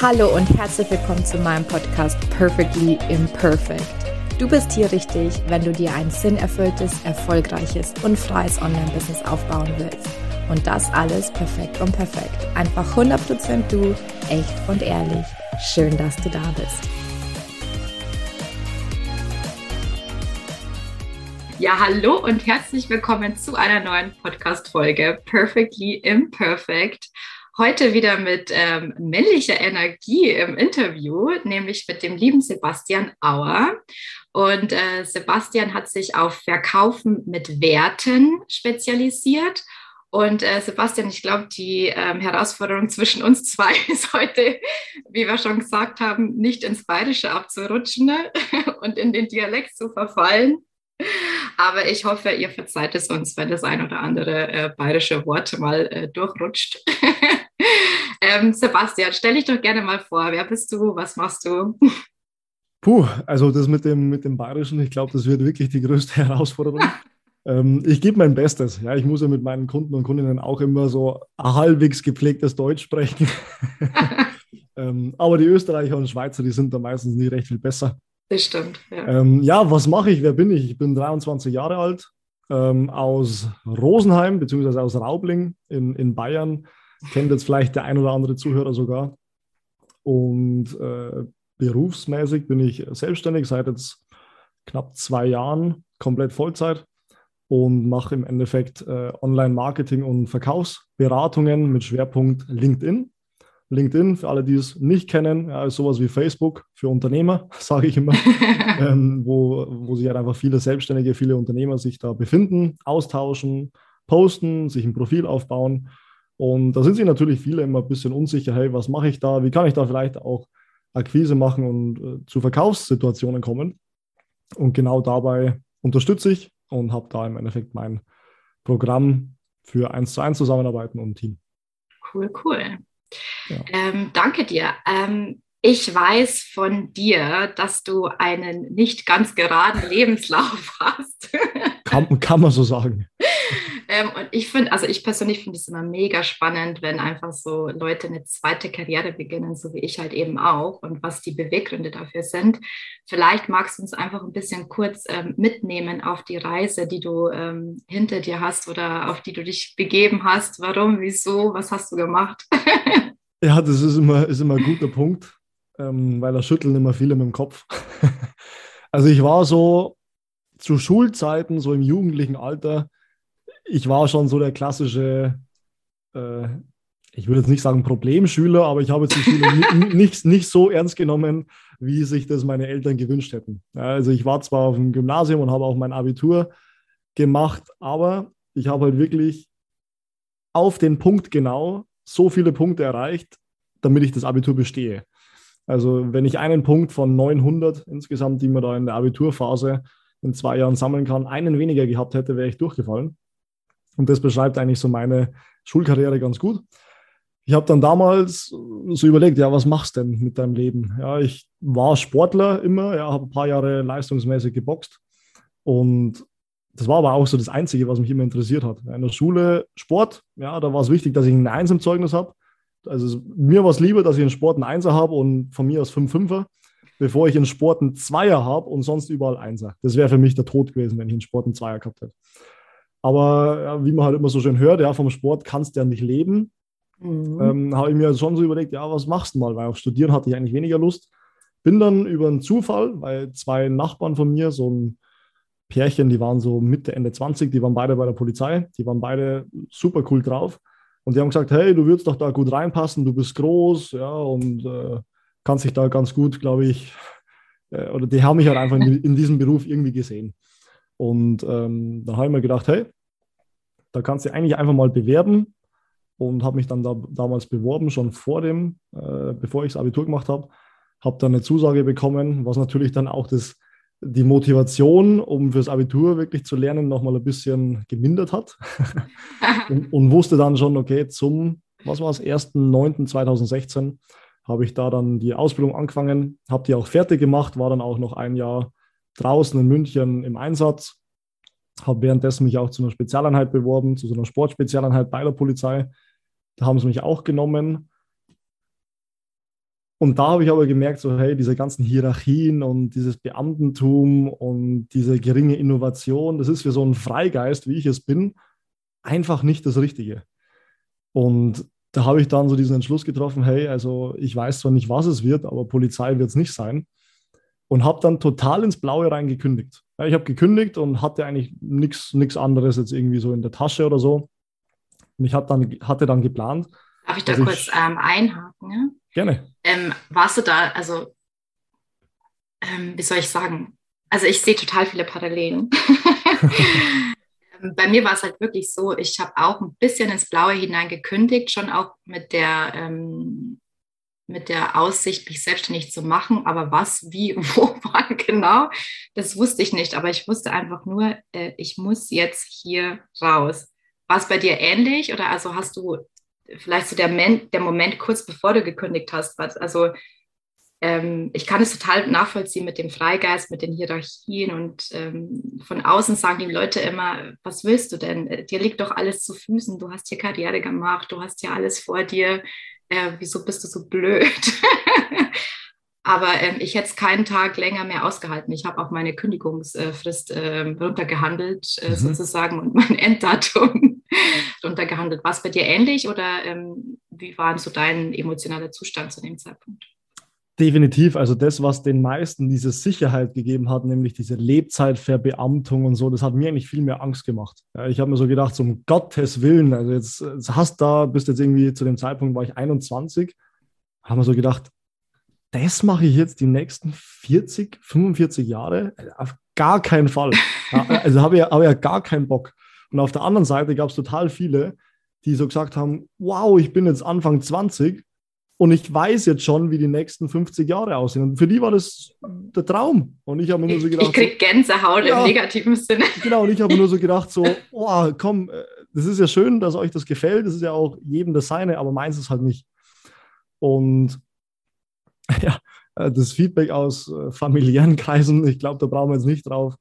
Hallo und herzlich willkommen zu meinem Podcast Perfectly Imperfect. Du bist hier richtig, wenn du dir ein sinnerfülltes, erfolgreiches und freies Online-Business aufbauen willst. Und das alles perfekt und perfekt. Einfach 100% du, echt und ehrlich. Schön, dass du da bist. Ja, hallo und herzlich willkommen zu einer neuen Podcast-Folge Perfectly Imperfect. Heute wieder mit ähm, männlicher Energie im Interview, nämlich mit dem lieben Sebastian Auer. Und äh, Sebastian hat sich auf Verkaufen mit Werten spezialisiert. Und äh, Sebastian, ich glaube, die ähm, Herausforderung zwischen uns zwei ist heute, wie wir schon gesagt haben, nicht ins Bayerische abzurutschen ne? und in den Dialekt zu verfallen. Aber ich hoffe, ihr verzeiht es uns, wenn das ein oder andere äh, bayerische Wort mal äh, durchrutscht. Ähm, Sebastian, stell dich doch gerne mal vor. Wer bist du? Was machst du? Puh, also das mit dem, mit dem Bayerischen, ich glaube, das wird wirklich die größte Herausforderung. ähm, ich gebe mein Bestes. Ja, ich muss ja mit meinen Kunden und Kundinnen auch immer so halbwegs gepflegtes Deutsch sprechen. ähm, aber die Österreicher und Schweizer, die sind da meistens nicht recht viel besser. Das stimmt. Ja, ähm, ja was mache ich? Wer bin ich? Ich bin 23 Jahre alt, ähm, aus Rosenheim beziehungsweise aus Raubling in, in Bayern kennt jetzt vielleicht der ein oder andere Zuhörer sogar. Und äh, berufsmäßig bin ich selbstständig seit jetzt knapp zwei Jahren, komplett Vollzeit und mache im Endeffekt äh, Online-Marketing und Verkaufsberatungen mit Schwerpunkt LinkedIn. LinkedIn, für alle, die es nicht kennen, ja, ist sowas wie Facebook für Unternehmer, sage ich immer, ähm, wo, wo sich halt einfach viele Selbstständige, viele Unternehmer sich da befinden, austauschen, posten, sich ein Profil aufbauen und da sind sich natürlich viele immer ein bisschen unsicher, hey, was mache ich da? Wie kann ich da vielleicht auch Akquise machen und äh, zu Verkaufssituationen kommen? Und genau dabei unterstütze ich und habe da im Endeffekt mein Programm für 1 zu 1 Zusammenarbeiten und Team. Cool, cool. Ja. Ähm, danke dir. Ähm, ich weiß von dir, dass du einen nicht ganz geraden Lebenslauf hast. kann, kann man so sagen. Ähm, und ich finde, also ich persönlich finde es immer mega spannend, wenn einfach so Leute eine zweite Karriere beginnen, so wie ich halt eben auch, und was die Beweggründe dafür sind. Vielleicht magst du uns einfach ein bisschen kurz ähm, mitnehmen auf die Reise, die du ähm, hinter dir hast oder auf die du dich begeben hast. Warum, wieso, was hast du gemacht? ja, das ist immer, ist immer ein guter Punkt, ähm, weil da schütteln immer viele mit dem Kopf. also ich war so zu Schulzeiten, so im jugendlichen Alter, ich war schon so der klassische, äh, ich würde jetzt nicht sagen Problemschüler, aber ich habe jetzt die Schule nicht, nicht so ernst genommen, wie sich das meine Eltern gewünscht hätten. Also ich war zwar auf dem Gymnasium und habe auch mein Abitur gemacht, aber ich habe halt wirklich auf den Punkt genau so viele Punkte erreicht, damit ich das Abitur bestehe. Also wenn ich einen Punkt von 900 insgesamt, die man da in der Abiturphase in zwei Jahren sammeln kann, einen weniger gehabt hätte, wäre ich durchgefallen. Und das beschreibt eigentlich so meine Schulkarriere ganz gut. Ich habe dann damals so überlegt, ja, was machst du denn mit deinem Leben? Ja, ich war Sportler immer, ja, habe ein paar Jahre leistungsmäßig geboxt. Und das war aber auch so das Einzige, was mich immer interessiert hat. In der Schule Sport, ja, da war es wichtig, dass ich ein Eins im Zeugnis habe. Also mir war es lieber, dass ich in Sport einen Einser habe und von mir aus fünf Fünfer, bevor ich in Sport einen Zweier habe und sonst überall Einser. Das wäre für mich der Tod gewesen, wenn ich in Sport einen Zweier gehabt hätte. Aber wie man halt immer so schön hört, ja, vom Sport kannst du ja nicht leben. Mhm. Ähm, habe ich mir schon so überlegt, ja, was machst du mal? Weil auf Studieren hatte ich eigentlich weniger Lust. Bin dann über einen Zufall, weil zwei Nachbarn von mir, so ein Pärchen, die waren so Mitte, Ende 20, die waren beide bei der Polizei, die waren beide super cool drauf. Und die haben gesagt, hey, du würdest doch da gut reinpassen, du bist groß, ja, und äh, kannst dich da ganz gut, glaube ich, äh, oder die haben mich halt einfach in, in diesem Beruf irgendwie gesehen. Und ähm, dann habe ich mir gedacht, hey, da kannst du eigentlich einfach mal bewerben und habe mich dann da, damals beworben, schon vor dem, äh, bevor ich das Abitur gemacht habe. Habe dann eine Zusage bekommen, was natürlich dann auch das, die Motivation, um fürs Abitur wirklich zu lernen, nochmal ein bisschen gemindert hat. und, und, wusste dann schon, okay, zum, was war es, 1.9.2016 habe ich da dann die Ausbildung angefangen, habe die auch fertig gemacht, war dann auch noch ein Jahr draußen in München im Einsatz. Habe währenddessen mich auch zu einer Spezialeinheit beworben, zu so einer Sportspezialeinheit bei der Polizei. Da haben sie mich auch genommen. Und da habe ich aber gemerkt, so hey, diese ganzen Hierarchien und dieses Beamtentum und diese geringe Innovation, das ist für so einen Freigeist, wie ich es bin, einfach nicht das Richtige. Und da habe ich dann so diesen Entschluss getroffen, hey, also ich weiß zwar nicht, was es wird, aber Polizei wird es nicht sein. Und habe dann total ins Blaue rein gekündigt. Ja, ich habe gekündigt und hatte eigentlich nichts anderes jetzt irgendwie so in der Tasche oder so. Und ich dann, hatte dann geplant. Darf ich da kurz ich, ähm, einhaken? Ja? Gerne. Ähm, warst du da, also, ähm, wie soll ich sagen? Also ich sehe total viele Parallelen. Ähm, bei mir war es halt wirklich so, ich habe auch ein bisschen ins Blaue hinein gekündigt, schon auch mit der, ähm, mit der Aussicht, mich selbstständig zu machen. Aber was, wie, wo, wann genau, das wusste ich nicht. Aber ich wusste einfach nur, äh, ich muss jetzt hier raus. War es bei dir ähnlich oder also hast du vielleicht so der, der Moment kurz bevor du gekündigt hast, also ähm, ich kann es total nachvollziehen mit dem Freigeist, mit den Hierarchien und ähm, von außen sagen die Leute immer, was willst du denn? Äh, dir liegt doch alles zu Füßen, du hast hier Karriere gemacht, du hast hier alles vor dir, äh, wieso bist du so blöd? Aber ähm, ich hätte es keinen Tag länger mehr ausgehalten. Ich habe auch meine Kündigungsfrist äh, runtergehandelt, äh, mhm. sozusagen, und mein Enddatum runtergehandelt. War es bei dir ähnlich oder ähm, wie war so dein emotionaler Zustand zu dem Zeitpunkt? Definitiv, also das, was den meisten diese Sicherheit gegeben hat, nämlich diese Lebzeitverbeamtung und so, das hat mir eigentlich viel mehr Angst gemacht. Ich habe mir so gedacht, so um Gottes Willen, also jetzt, jetzt hast da, bist jetzt irgendwie zu dem Zeitpunkt, war ich 21, haben wir so gedacht, das mache ich jetzt die nächsten 40, 45 Jahre? Auf gar keinen Fall. Also habe ich, hab ich ja gar keinen Bock. Und auf der anderen Seite gab es total viele, die so gesagt haben, wow, ich bin jetzt Anfang 20 und ich weiß jetzt schon, wie die nächsten 50 Jahre aussehen. Und für die war das der Traum. Und ich habe mir nur so gedacht. Ich krieg Gänsehaut ja, im negativen Sinne. Genau, und ich habe nur so gedacht, so, oh, komm, äh, das ist ja schön, dass euch das gefällt. Das ist ja auch jedem das seine, aber meins ist halt nicht. Und ja, äh, das Feedback aus äh, familiären Kreisen, ich glaube, da brauchen wir jetzt nicht drauf,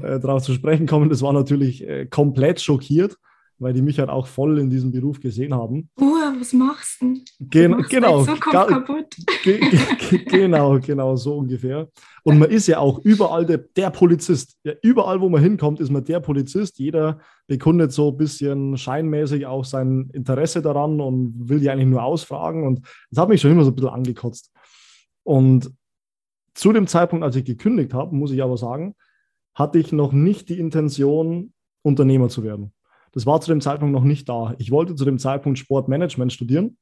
drauf zu sprechen kommen. Das war natürlich komplett schockiert weil die mich halt auch voll in diesem Beruf gesehen haben. Uh, was machst du? Gen machst genau. So Kopf kaputt. Ge ge genau, genau, so ungefähr. Und man ist ja auch überall der, der Polizist. Ja, überall, wo man hinkommt, ist man der Polizist. Jeder bekundet so ein bisschen scheinmäßig auch sein Interesse daran und will die eigentlich nur ausfragen. Und das hat mich schon immer so ein bisschen angekotzt. Und zu dem Zeitpunkt, als ich gekündigt habe, muss ich aber sagen, hatte ich noch nicht die Intention, Unternehmer zu werden. Das war zu dem Zeitpunkt noch nicht da. Ich wollte zu dem Zeitpunkt Sportmanagement studieren,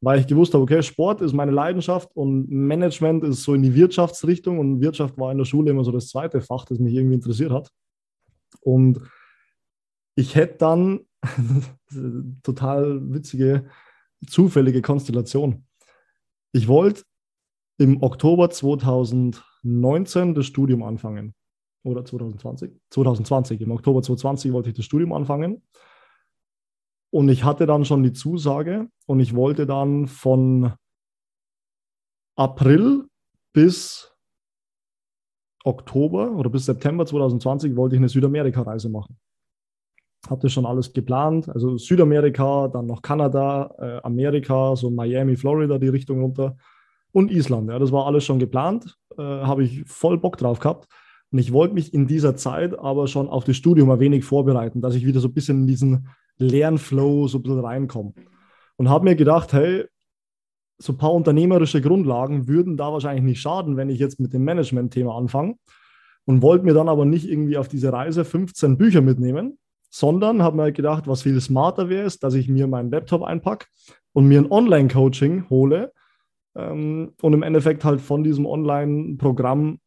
weil ich gewusst habe, okay, Sport ist meine Leidenschaft und Management ist so in die Wirtschaftsrichtung und Wirtschaft war in der Schule immer so das zweite Fach, das mich irgendwie interessiert hat. Und ich hätte dann total witzige, zufällige Konstellation. Ich wollte im Oktober 2019 das Studium anfangen oder 2020, 2020, im Oktober 2020 wollte ich das Studium anfangen. Und ich hatte dann schon die Zusage und ich wollte dann von April bis Oktober oder bis September 2020 wollte ich eine Südamerika-Reise machen. Hatte schon alles geplant, also Südamerika, dann noch Kanada, äh, Amerika, so Miami, Florida, die Richtung runter und Island. Ja, das war alles schon geplant, äh, habe ich voll Bock drauf gehabt. Und ich wollte mich in dieser Zeit aber schon auf das Studium ein wenig vorbereiten, dass ich wieder so ein bisschen in diesen Lernflow so ein bisschen reinkomme. Und habe mir gedacht, hey, so ein paar unternehmerische Grundlagen würden da wahrscheinlich nicht schaden, wenn ich jetzt mit dem Management-Thema anfange. Und wollte mir dann aber nicht irgendwie auf diese Reise 15 Bücher mitnehmen, sondern habe mir gedacht, was viel smarter wäre, ist, dass ich mir meinen Laptop einpacke und mir ein Online-Coaching hole ähm, und im Endeffekt halt von diesem Online-Programm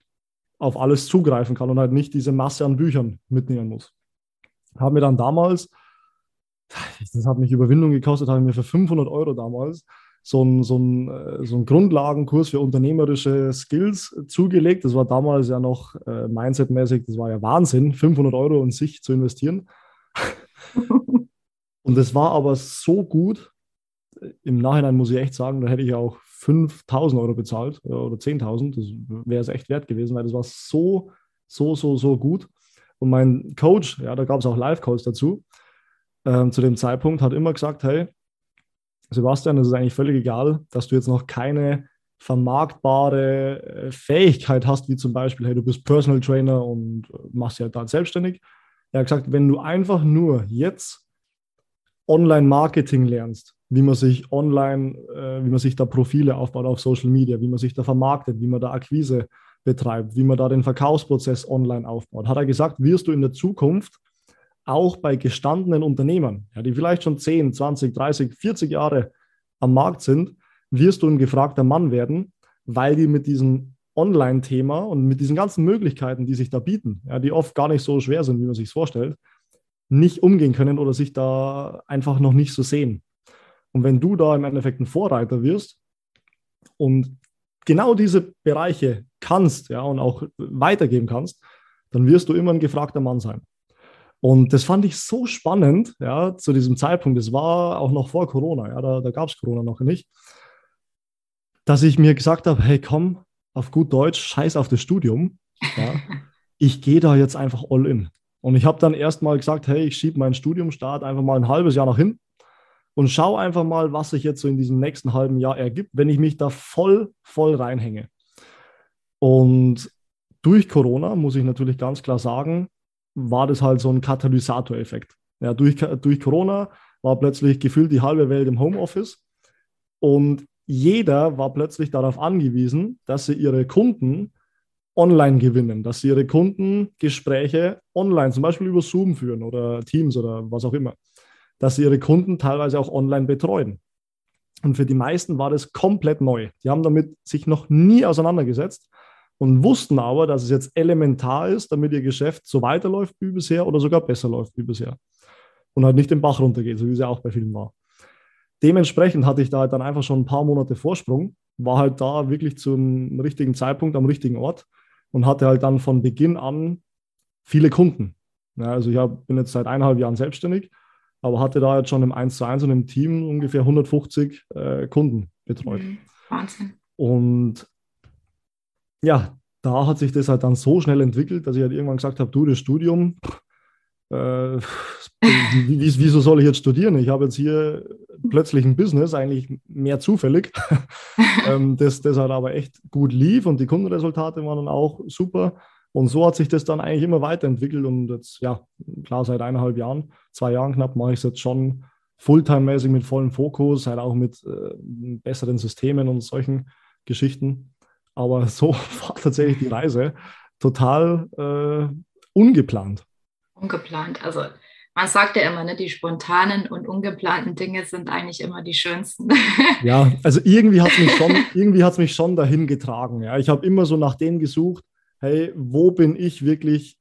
auf alles zugreifen kann und halt nicht diese Masse an Büchern mitnehmen muss. Habe mir dann damals, das hat mich Überwindung gekostet, habe ich mir für 500 Euro damals so einen so äh, so ein Grundlagenkurs für unternehmerische Skills zugelegt. Das war damals ja noch äh, Mindset-mäßig, das war ja Wahnsinn, 500 Euro in sich zu investieren. und das war aber so gut, im Nachhinein muss ich echt sagen, da hätte ich auch 5000 Euro bezahlt äh, oder 10.000. Das wäre es echt wert gewesen, weil das war so, so, so, so gut. Und mein Coach, ja, da gab es auch Live-Calls dazu, ähm, zu dem Zeitpunkt hat immer gesagt, hey, Sebastian, es ist eigentlich völlig egal, dass du jetzt noch keine vermarktbare äh, Fähigkeit hast, wie zum Beispiel, hey, du bist Personal Trainer und äh, machst ja da selbstständig. Er hat gesagt, wenn du einfach nur jetzt Online-Marketing lernst, wie man sich online, äh, wie man sich da Profile aufbaut auf Social Media, wie man sich da vermarktet, wie man da Akquise betreibt, wie man da den Verkaufsprozess online aufbaut, hat er gesagt, wirst du in der Zukunft auch bei gestandenen Unternehmern, ja, die vielleicht schon 10, 20, 30, 40 Jahre am Markt sind, wirst du ein gefragter Mann werden, weil die mit diesem Online-Thema und mit diesen ganzen Möglichkeiten, die sich da bieten, ja, die oft gar nicht so schwer sind, wie man sich vorstellt, nicht umgehen können oder sich da einfach noch nicht so sehen. Und wenn du da im Endeffekt ein Vorreiter wirst und genau diese Bereiche kannst ja, und auch weitergeben kannst, dann wirst du immer ein gefragter Mann sein. Und das fand ich so spannend, ja, zu diesem Zeitpunkt. Das war auch noch vor Corona, ja, da, da gab es Corona noch nicht dass ich mir gesagt habe, hey komm, auf gut Deutsch, scheiß auf das Studium. Ja. ich gehe da jetzt einfach all in. Und ich habe dann erstmal gesagt, hey, ich schiebe meinen Studiumstart einfach mal ein halbes Jahr nach hin und schaue einfach mal, was sich jetzt so in diesem nächsten halben Jahr ergibt, wenn ich mich da voll, voll reinhänge. Und durch Corona, muss ich natürlich ganz klar sagen, war das halt so ein Katalysatoreffekt. Ja, durch, durch Corona war plötzlich gefühlt die halbe Welt im Homeoffice und jeder war plötzlich darauf angewiesen, dass sie ihre Kunden online gewinnen, dass sie ihre Kundengespräche online, zum Beispiel über Zoom führen oder Teams oder was auch immer, dass sie ihre Kunden teilweise auch online betreuen. Und für die meisten war das komplett neu. Die haben damit sich noch nie auseinandergesetzt und wussten aber, dass es jetzt elementar ist, damit ihr Geschäft so weiterläuft wie bisher oder sogar besser läuft wie bisher. Und halt nicht den Bach runtergeht, so wie es ja auch bei vielen war dementsprechend hatte ich da halt dann einfach schon ein paar Monate Vorsprung, war halt da wirklich zum richtigen Zeitpunkt am richtigen Ort und hatte halt dann von Beginn an viele Kunden. Ja, also ich hab, bin jetzt seit eineinhalb Jahren selbstständig, aber hatte da jetzt schon im 1 zu 1 und im Team ungefähr 150 äh, Kunden betreut. Mhm. Wahnsinn. Und ja, da hat sich das halt dann so schnell entwickelt, dass ich halt irgendwann gesagt habe, du, das Studium, äh, wieso soll ich jetzt studieren? Ich habe jetzt hier plötzlich ein Business, eigentlich mehr zufällig, ähm, das, das halt aber echt gut lief und die Kundenresultate waren dann auch super. Und so hat sich das dann eigentlich immer weiterentwickelt und jetzt, ja, klar, seit eineinhalb Jahren, zwei Jahren knapp, mache ich es jetzt schon Fulltime-mäßig mit vollem Fokus, halt auch mit äh, besseren Systemen und solchen Geschichten. Aber so war tatsächlich die Reise total äh, ungeplant. Ungeplant. Also man sagt ja immer, ne, die spontanen und ungeplanten Dinge sind eigentlich immer die schönsten. ja, also irgendwie hat es mich schon, irgendwie hat mich schon dahin getragen. Ja. Ich habe immer so nach dem gesucht, hey, wo bin ich wirklich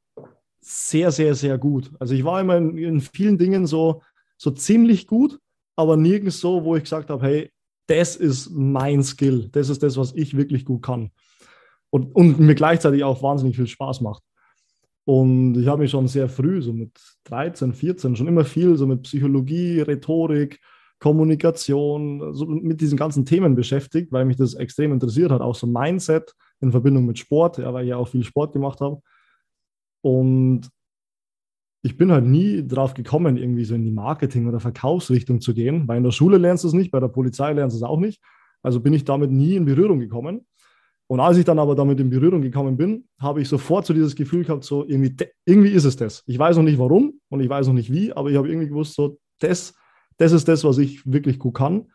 sehr, sehr, sehr gut? Also ich war immer in, in vielen Dingen so, so ziemlich gut, aber nirgends so, wo ich gesagt habe, hey, das ist mein Skill, das ist das, was ich wirklich gut kann. Und, und mir gleichzeitig auch wahnsinnig viel Spaß macht. Und ich habe mich schon sehr früh, so mit 13, 14, schon immer viel so mit Psychologie, Rhetorik, Kommunikation, so mit diesen ganzen Themen beschäftigt, weil mich das extrem interessiert hat. Auch so Mindset in Verbindung mit Sport, ja, weil ich ja auch viel Sport gemacht habe. Und ich bin halt nie drauf gekommen, irgendwie so in die Marketing- oder Verkaufsrichtung zu gehen, weil in der Schule lernst du es nicht, bei der Polizei lernst du es auch nicht. Also bin ich damit nie in Berührung gekommen. Und als ich dann aber damit in Berührung gekommen bin, habe ich sofort so dieses Gefühl gehabt, so irgendwie, irgendwie ist es das. Ich weiß noch nicht warum und ich weiß noch nicht wie, aber ich habe irgendwie gewusst, so das, das ist das, was ich wirklich gut kann.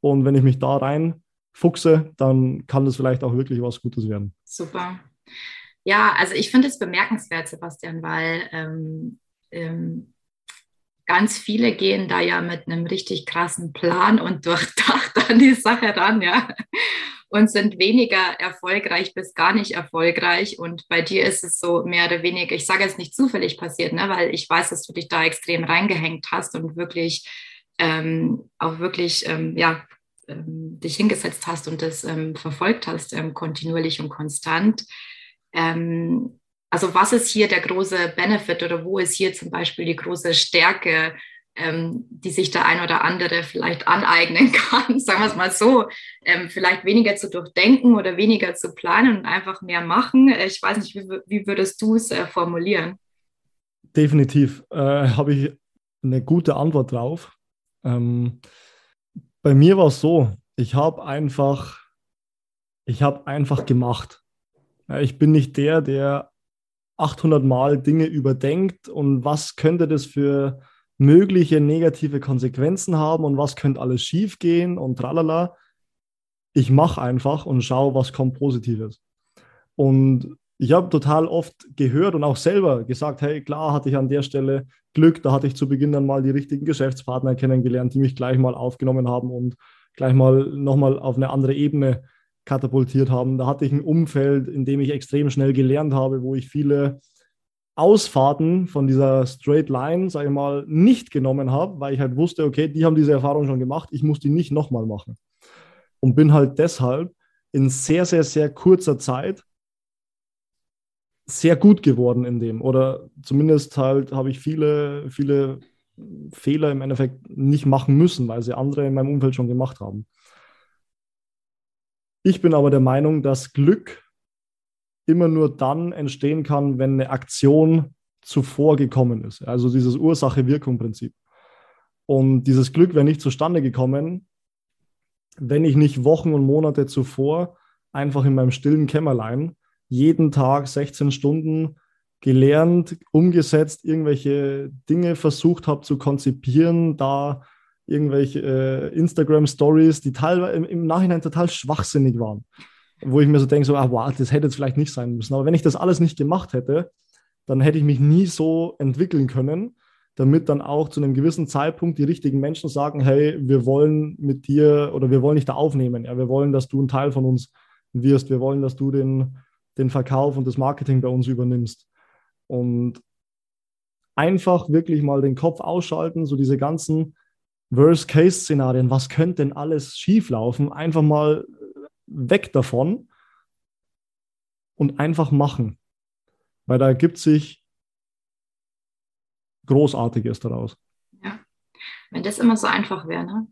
Und wenn ich mich da rein fuchse, dann kann das vielleicht auch wirklich was Gutes werden. Super. Ja, also ich finde es bemerkenswert, Sebastian, weil ähm, ähm, ganz viele gehen da ja mit einem richtig krassen Plan und durchdacht an die Sache ran, ja und sind weniger erfolgreich bis gar nicht erfolgreich. Und bei dir ist es so mehr oder weniger, ich sage jetzt nicht zufällig passiert, ne, weil ich weiß, dass du dich da extrem reingehängt hast und wirklich ähm, auch wirklich ähm, ja, ähm, dich hingesetzt hast und das ähm, verfolgt hast, ähm, kontinuierlich und konstant. Ähm, also was ist hier der große Benefit oder wo ist hier zum Beispiel die große Stärke ähm, die sich der ein oder andere vielleicht aneignen kann, sagen wir es mal so, vielleicht weniger zu durchdenken oder weniger zu planen und einfach mehr machen. Äh, ich weiß nicht, wie, wie würdest du es äh, formulieren? Definitiv äh, habe ich eine gute Antwort drauf. Ähm, bei mir war es so, ich habe einfach ich habe einfach gemacht. Ich bin nicht der, der 800 Mal Dinge überdenkt und was könnte das für mögliche negative Konsequenzen haben und was könnte alles schiefgehen und tralala. Ich mache einfach und schaue, was kommt Positives. Und ich habe total oft gehört und auch selber gesagt, hey, klar hatte ich an der Stelle Glück, da hatte ich zu Beginn dann mal die richtigen Geschäftspartner kennengelernt, die mich gleich mal aufgenommen haben und gleich mal nochmal auf eine andere Ebene katapultiert haben. Da hatte ich ein Umfeld, in dem ich extrem schnell gelernt habe, wo ich viele Ausfahrten von dieser Straight Line, sage ich mal, nicht genommen habe, weil ich halt wusste, okay, die haben diese Erfahrung schon gemacht, ich muss die nicht nochmal machen. Und bin halt deshalb in sehr, sehr, sehr kurzer Zeit sehr gut geworden in dem. Oder zumindest halt habe ich viele, viele Fehler im Endeffekt nicht machen müssen, weil sie andere in meinem Umfeld schon gemacht haben. Ich bin aber der Meinung, dass Glück immer nur dann entstehen kann, wenn eine Aktion zuvor gekommen ist. Also dieses Ursache-Wirkung-Prinzip. Und dieses Glück wäre nicht zustande gekommen, wenn ich nicht Wochen und Monate zuvor einfach in meinem stillen Kämmerlein jeden Tag 16 Stunden gelernt, umgesetzt, irgendwelche Dinge versucht habe zu konzipieren, da irgendwelche äh, Instagram-Stories, die teilweise im, im, Nachhinein total schwachsinnig waren. Wo ich mir so denke, so, ah, wow, das hätte jetzt vielleicht nicht sein müssen. Aber wenn ich das alles nicht gemacht hätte, dann hätte ich mich nie so entwickeln können, damit dann auch zu einem gewissen Zeitpunkt die richtigen Menschen sagen, hey, wir wollen mit dir oder wir wollen dich da aufnehmen. Ja, wir wollen, dass du ein Teil von uns wirst. Wir wollen, dass du den, den Verkauf und das Marketing bei uns übernimmst. Und einfach wirklich mal den Kopf ausschalten, so diese ganzen Worst-Case-Szenarien, was könnte denn alles schieflaufen, einfach mal weg davon und einfach machen. Weil da ergibt sich Großartiges daraus. Ja, wenn das immer so einfach wäre, ne?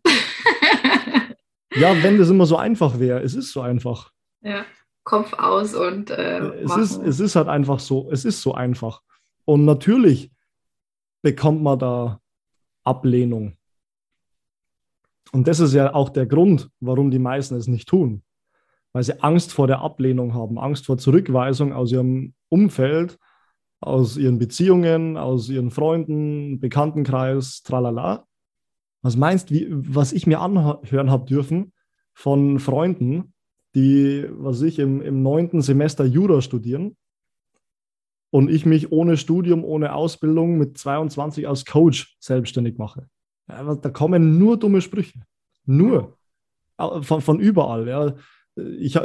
ja, wenn das immer so einfach wäre. Es ist so einfach. Ja. Kopf aus und äh, es, ist, es ist halt einfach so, es ist so einfach. Und natürlich bekommt man da Ablehnung. Und das ist ja auch der Grund, warum die meisten es nicht tun. Weil sie Angst vor der Ablehnung haben, Angst vor Zurückweisung aus ihrem Umfeld, aus ihren Beziehungen, aus ihren Freunden, Bekanntenkreis, tralala. Was meinst du, was ich mir anhören habe dürfen von Freunden, die, was ich, im, neunten Semester Jura studieren und ich mich ohne Studium, ohne Ausbildung mit 22 als Coach selbstständig mache. Ja, da kommen nur dumme Sprüche. Nur. Von, von überall. Ja. Ich,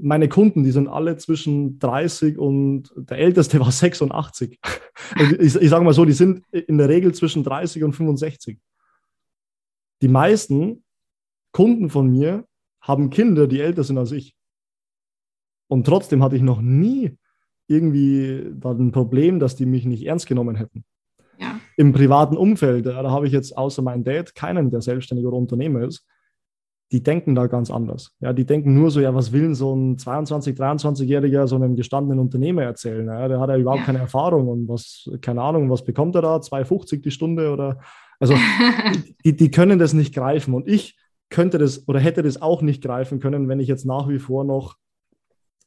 meine Kunden, die sind alle zwischen 30 und der älteste war 86. Also ich, ich sage mal so, die sind in der Regel zwischen 30 und 65. Die meisten Kunden von mir haben Kinder, die älter sind als ich. Und trotzdem hatte ich noch nie irgendwie da ein Problem, dass die mich nicht ernst genommen hätten. Ja. Im privaten Umfeld, da habe ich jetzt außer meinem Dad keinen, der selbstständig oder Unternehmer ist. Die denken da ganz anders. Ja, die denken nur so, ja, was will so ein 22, 23-Jähriger so einem gestandenen Unternehmer erzählen? Ja, der hat ja überhaupt ja. keine Erfahrung und was, keine Ahnung, was bekommt er da? 2,50 die Stunde oder, also die, die können das nicht greifen. Und ich könnte das oder hätte das auch nicht greifen können, wenn ich jetzt nach wie vor noch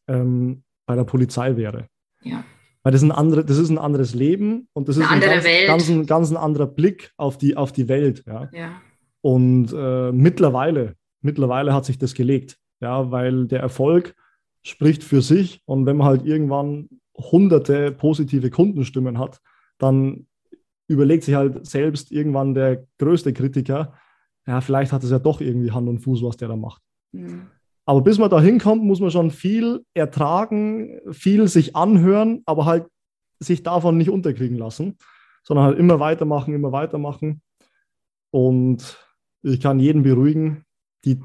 ähm, bei der Polizei wäre. Ja. Weil das, ein andere, das ist ein anderes Leben und das eine ist ein ganz, ganz, ein, ganz ein anderer Blick auf die, auf die Welt. Ja. ja. Und äh, mittlerweile, mittlerweile hat sich das gelegt, ja, weil der Erfolg spricht für sich und wenn man halt irgendwann hunderte positive Kundenstimmen hat, dann überlegt sich halt selbst irgendwann der größte Kritiker, ja, vielleicht hat es ja doch irgendwie Hand und Fuß, was der da macht. Mhm. Aber bis man da hinkommt, muss man schon viel ertragen, viel sich anhören, aber halt sich davon nicht unterkriegen lassen, sondern halt immer weitermachen, immer weitermachen. Und ich kann jeden beruhigen, die,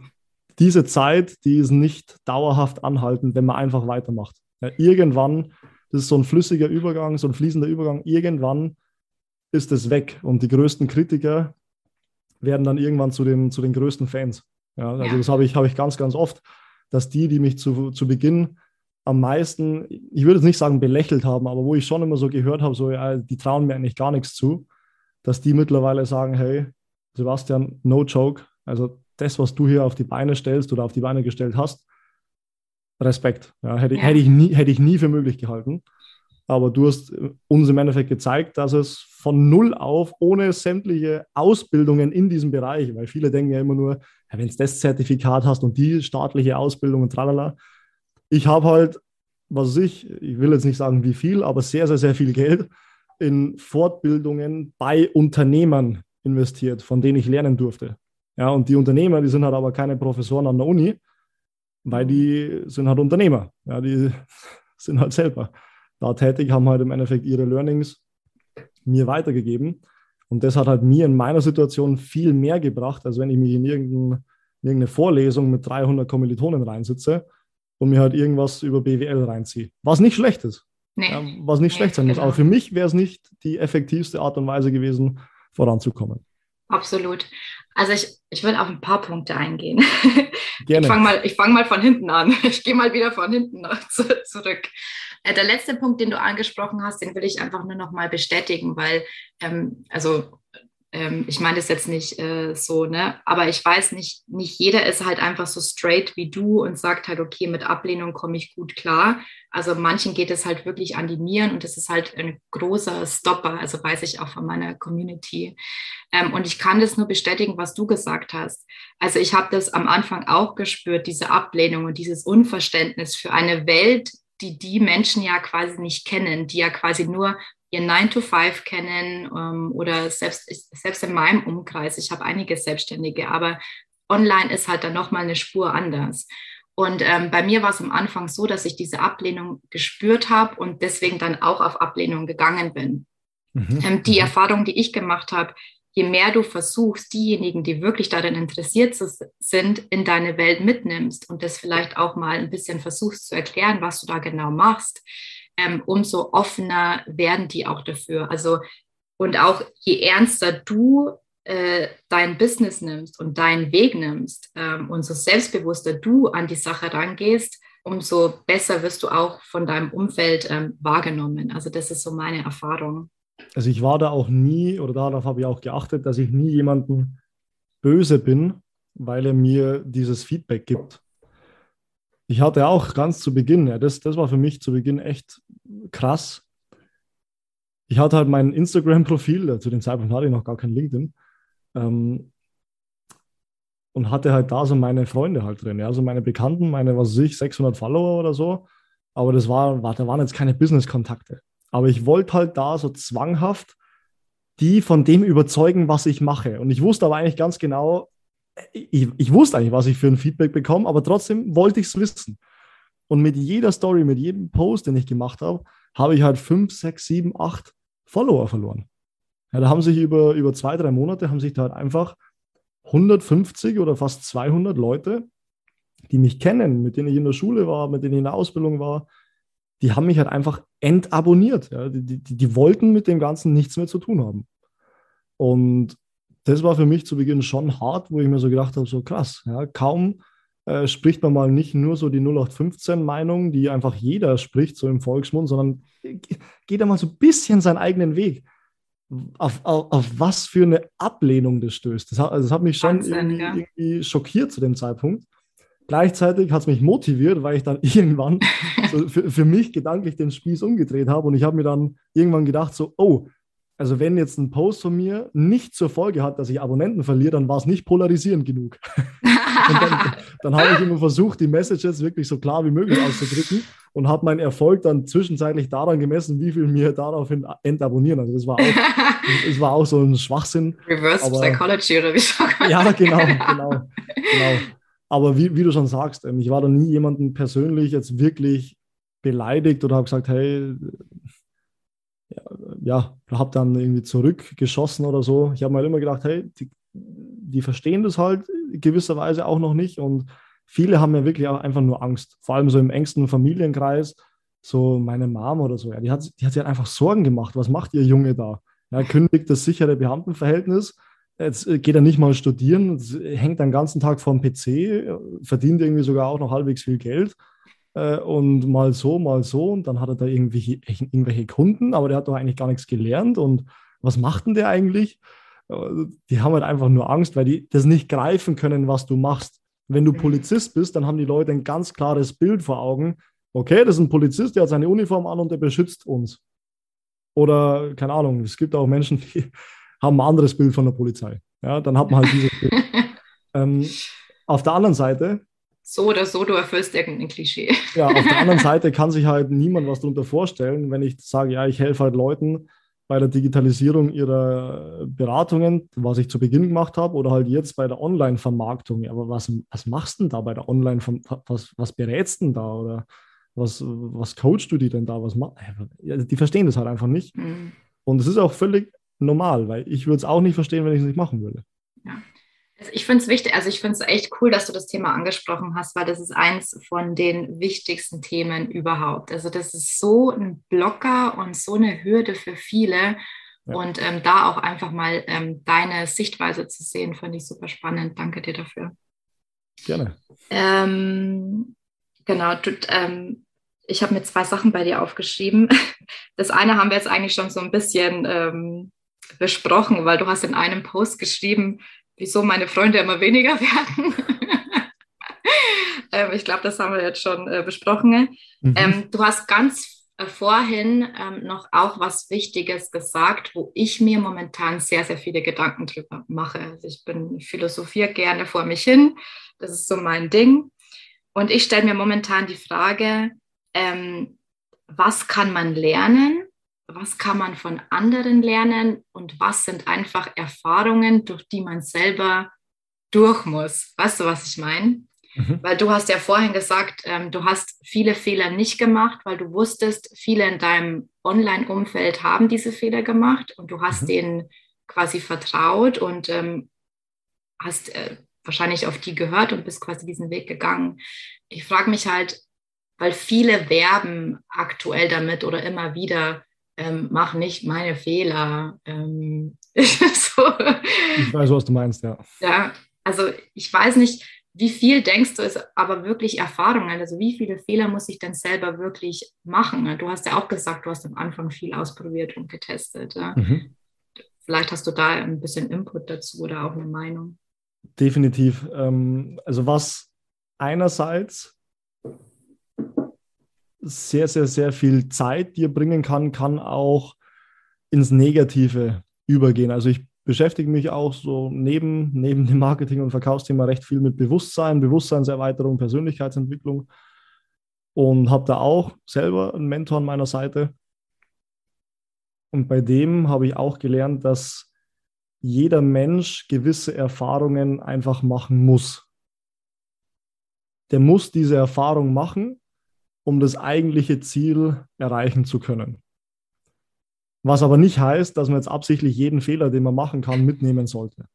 diese Zeit, die ist nicht dauerhaft anhalten, wenn man einfach weitermacht. Ja, irgendwann, das ist so ein flüssiger Übergang, so ein fließender Übergang, irgendwann ist es weg. Und die größten Kritiker, werden dann irgendwann zu den, zu den größten Fans. Ja, also ja. das habe ich, hab ich ganz, ganz oft, dass die, die mich zu, zu Beginn am meisten, ich würde jetzt nicht sagen belächelt haben, aber wo ich schon immer so gehört habe, so, ja, die trauen mir eigentlich gar nichts zu, dass die mittlerweile sagen, hey, Sebastian, no joke, also das, was du hier auf die Beine stellst oder auf die Beine gestellt hast, Respekt. Ja, hätte, ja. Hätte, ich nie, hätte ich nie für möglich gehalten. Aber du hast uns im Endeffekt gezeigt, dass es von null auf, ohne sämtliche Ausbildungen in diesem Bereich, weil viele denken ja immer nur, ja, wenn du das Zertifikat hast und die staatliche Ausbildung und tralala. Ich habe halt, was ich, ich will jetzt nicht sagen wie viel, aber sehr, sehr, sehr viel Geld in Fortbildungen bei Unternehmern investiert, von denen ich lernen durfte. Ja, und die Unternehmer, die sind halt aber keine Professoren an der Uni, weil die sind halt Unternehmer. Ja, die sind halt selber da tätig, haben halt im Endeffekt ihre Learnings mir weitergegeben. Und das hat halt mir in meiner Situation viel mehr gebracht, als wenn ich mich in irgendeine Vorlesung mit 300 Kommilitonen reinsitze und mir halt irgendwas über BWL reinziehe. Was nicht schlecht ist. Nee. Ja, was nicht nee, schlecht sein muss. Genau. Aber für mich wäre es nicht die effektivste Art und Weise gewesen, voranzukommen. Absolut. Also ich, ich will auf ein paar Punkte eingehen. Gerne. Ich fange mal, fang mal von hinten an. Ich gehe mal wieder von hinten zurück. Äh, der letzte Punkt, den du angesprochen hast, den will ich einfach nur noch mal bestätigen, weil, ähm, also ähm, ich meine das jetzt nicht äh, so, ne? Aber ich weiß nicht, nicht jeder ist halt einfach so straight wie du und sagt halt, okay, mit Ablehnung komme ich gut klar. Also manchen geht es halt wirklich an die Nieren und das ist halt ein großer Stopper, also weiß ich auch von meiner Community. Ähm, und ich kann das nur bestätigen, was du gesagt hast. Also ich habe das am Anfang auch gespürt, diese Ablehnung und dieses Unverständnis für eine Welt, die die Menschen ja quasi nicht kennen, die ja quasi nur ihr 9 to 5 kennen ähm, oder selbst, selbst in meinem Umkreis, ich habe einige Selbstständige, aber online ist halt dann nochmal eine Spur anders. Und ähm, bei mir war es am Anfang so, dass ich diese Ablehnung gespürt habe und deswegen dann auch auf Ablehnung gegangen bin. Mhm. Ähm, die mhm. Erfahrung, die ich gemacht habe, je mehr du versuchst, diejenigen, die wirklich daran interessiert sind, in deine Welt mitnimmst und das vielleicht auch mal ein bisschen versuchst zu erklären, was du da genau machst, ähm, umso offener werden die auch dafür. Also und auch je ernster du äh, dein Business nimmst und deinen Weg nimmst, ähm, umso selbstbewusster du an die Sache rangehst, umso besser wirst du auch von deinem Umfeld ähm, wahrgenommen. Also das ist so meine Erfahrung also ich war da auch nie, oder darauf habe ich auch geachtet, dass ich nie jemanden böse bin, weil er mir dieses Feedback gibt. Ich hatte auch ganz zu Beginn, ja, das, das war für mich zu Beginn echt krass. Ich hatte halt mein Instagram-Profil, zu dem Zeitpunkt hatte ich noch gar kein LinkedIn, ähm, und hatte halt da so meine Freunde halt drin, ja, also meine Bekannten, meine, was weiß ich, 600 Follower oder so. Aber das war, war da waren jetzt keine Business-Kontakte. Aber ich wollte halt da so zwanghaft die von dem überzeugen, was ich mache. Und ich wusste aber eigentlich ganz genau, ich, ich wusste eigentlich, was ich für ein Feedback bekomme, aber trotzdem wollte ich es wissen. Und mit jeder Story, mit jedem Post, den ich gemacht habe, habe ich halt fünf, sechs, sieben, acht Follower verloren. Ja, da haben sich über, über zwei, drei Monate haben sich da halt einfach 150 oder fast 200 Leute, die mich kennen, mit denen ich in der Schule war, mit denen ich in der Ausbildung war, die haben mich halt einfach entabonniert. Ja. Die, die, die wollten mit dem Ganzen nichts mehr zu tun haben. Und das war für mich zu Beginn schon hart, wo ich mir so gedacht habe, so krass, ja, kaum äh, spricht man mal nicht nur so die 0815-Meinung, die einfach jeder spricht, so im Volksmund, sondern geht da mal so ein bisschen seinen eigenen Weg. Auf, auf, auf was für eine Ablehnung das stößt. Das hat, also das hat mich schon Wahnsinn, irgendwie, ja. irgendwie schockiert zu dem Zeitpunkt. Gleichzeitig hat es mich motiviert, weil ich dann irgendwann so für, für, mich gedanklich den Spieß umgedreht habe und ich habe mir dann irgendwann gedacht, so, oh, also wenn jetzt ein Post von mir nicht zur Folge hat, dass ich Abonnenten verliere, dann war es nicht polarisierend genug. dann, dann habe ich immer versucht, die Messages wirklich so klar wie möglich auszudrücken und habe meinen Erfolg dann zwischenzeitlich daran gemessen, wie viel mir daraufhin entabonnieren. Also das war auch, das war auch so ein Schwachsinn. Reverse aber, Psychology oder wie man? Ja, genau, genau, genau. Aber wie, wie du schon sagst, ähm, ich war da nie jemanden persönlich jetzt wirklich beleidigt oder habe gesagt, hey, ja, habe dann irgendwie zurückgeschossen oder so. Ich habe mir halt immer gedacht, hey, die, die verstehen das halt gewisserweise auch noch nicht und viele haben ja wirklich auch einfach nur Angst, vor allem so im engsten Familienkreis, so meine Mom oder so, ja, die hat, die hat sich halt einfach Sorgen gemacht, was macht ihr Junge da? Ja, kündigt das sichere Beamtenverhältnis Jetzt äh, geht er nicht mal studieren, hängt den ganzen Tag vorm PC, verdient irgendwie sogar auch noch halbwegs viel Geld. Äh, und mal so, mal so. Und dann hat er da irgendwelche, irgendwelche Kunden, aber der hat doch eigentlich gar nichts gelernt. Und was macht denn der eigentlich? Äh, die haben halt einfach nur Angst, weil die das nicht greifen können, was du machst. Wenn du mhm. Polizist bist, dann haben die Leute ein ganz klares Bild vor Augen. Okay, das ist ein Polizist, der hat seine Uniform an und der beschützt uns. Oder, keine Ahnung, es gibt auch Menschen, die haben ein anderes Bild von der Polizei. Ja, dann hat man halt dieses Bild. ähm, auf der anderen Seite. So oder so, du erfüllst irgendein Klischee. ja, auf der anderen Seite kann sich halt niemand was darunter vorstellen, wenn ich sage, ja, ich helfe halt Leuten bei der Digitalisierung ihrer Beratungen, was ich zu Beginn gemacht habe, oder halt jetzt bei der Online-Vermarktung. Aber was, was machst du denn da bei der Online, was, was berätst du denn da? Oder was, was coachst du die denn da? Was die verstehen das halt einfach nicht. Mhm. Und es ist auch völlig normal, weil ich würde es auch nicht verstehen, wenn ich es nicht machen würde. Ja. Also ich finde es wichtig, also ich finde es echt cool, dass du das Thema angesprochen hast, weil das ist eins von den wichtigsten Themen überhaupt. Also das ist so ein Blocker und so eine Hürde für viele. Ja. Und ähm, da auch einfach mal ähm, deine Sichtweise zu sehen, finde ich super spannend. Danke dir dafür. Gerne. Ähm, genau, du, ähm, ich habe mir zwei Sachen bei dir aufgeschrieben. Das eine haben wir jetzt eigentlich schon so ein bisschen ähm, besprochen, weil du hast in einem Post geschrieben, wieso meine Freunde immer weniger werden. ähm, ich glaube, das haben wir jetzt schon äh, besprochen. Mhm. Ähm, du hast ganz äh, vorhin ähm, noch auch was Wichtiges gesagt, wo ich mir momentan sehr, sehr viele Gedanken drüber mache. Also ich bin philosophiere gerne vor mich hin. Das ist so mein Ding. Und ich stelle mir momentan die Frage, ähm, was kann man lernen was kann man von anderen lernen und was sind einfach Erfahrungen, durch die man selber durch muss. Weißt du, was ich meine? Mhm. Weil du hast ja vorhin gesagt, ähm, du hast viele Fehler nicht gemacht, weil du wusstest, viele in deinem Online-Umfeld haben diese Fehler gemacht und du hast mhm. denen quasi vertraut und ähm, hast äh, wahrscheinlich auf die gehört und bist quasi diesen Weg gegangen. Ich frage mich halt, weil viele werben aktuell damit oder immer wieder, ähm, mach nicht meine Fehler. Ähm, so. Ich weiß, was du meinst, ja. Ja, also ich weiß nicht, wie viel denkst du, ist aber wirklich Erfahrungen? Also wie viele Fehler muss ich denn selber wirklich machen? Du hast ja auch gesagt, du hast am Anfang viel ausprobiert und getestet. Ja? Mhm. Vielleicht hast du da ein bisschen Input dazu oder auch eine Meinung. Definitiv. Ähm, also was einerseits sehr, sehr, sehr viel Zeit dir bringen kann, kann auch ins Negative übergehen. Also ich beschäftige mich auch so neben, neben dem Marketing- und Verkaufsthema recht viel mit Bewusstsein, Bewusstseinserweiterung, Persönlichkeitsentwicklung und habe da auch selber einen Mentor an meiner Seite. Und bei dem habe ich auch gelernt, dass jeder Mensch gewisse Erfahrungen einfach machen muss. Der muss diese Erfahrung machen, um das eigentliche Ziel erreichen zu können. Was aber nicht heißt, dass man jetzt absichtlich jeden Fehler, den man machen kann, mitnehmen sollte.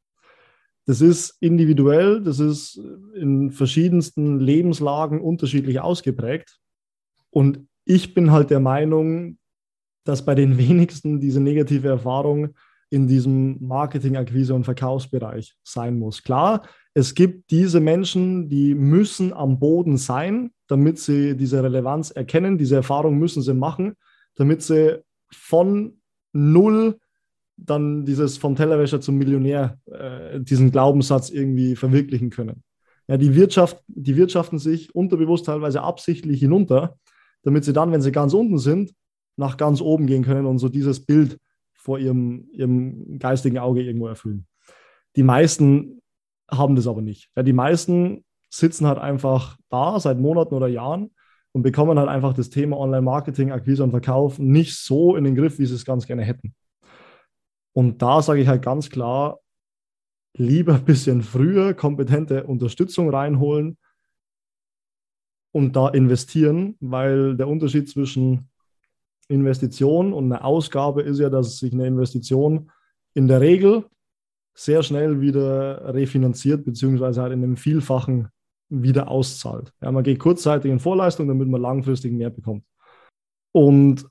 Das ist individuell, das ist in verschiedensten Lebenslagen unterschiedlich ausgeprägt. Und ich bin halt der Meinung, dass bei den wenigsten diese negative Erfahrung in diesem Marketing, Akquise und Verkaufsbereich sein muss. Klar, es gibt diese Menschen, die müssen am Boden sein, damit sie diese Relevanz erkennen. Diese Erfahrung müssen sie machen, damit sie von null dann dieses vom Tellerwäscher zum Millionär, äh, diesen Glaubenssatz irgendwie verwirklichen können. Ja, die, Wirtschaft, die wirtschaften sich unterbewusst teilweise absichtlich hinunter, damit sie dann, wenn sie ganz unten sind, nach ganz oben gehen können und so dieses Bild vor ihrem, ihrem geistigen Auge irgendwo erfüllen. Die meisten haben das aber nicht. Ja, die meisten sitzen halt einfach da seit Monaten oder Jahren und bekommen halt einfach das Thema Online-Marketing, Akquise und Verkauf nicht so in den Griff, wie sie es ganz gerne hätten. Und da sage ich halt ganz klar, lieber ein bisschen früher kompetente Unterstützung reinholen und da investieren, weil der Unterschied zwischen Investition und eine Ausgabe ist ja, dass sich eine Investition in der Regel sehr schnell wieder refinanziert, beziehungsweise halt in einem Vielfachen wieder auszahlt. Ja, man geht kurzzeitig in Vorleistung, damit man langfristig mehr bekommt. Und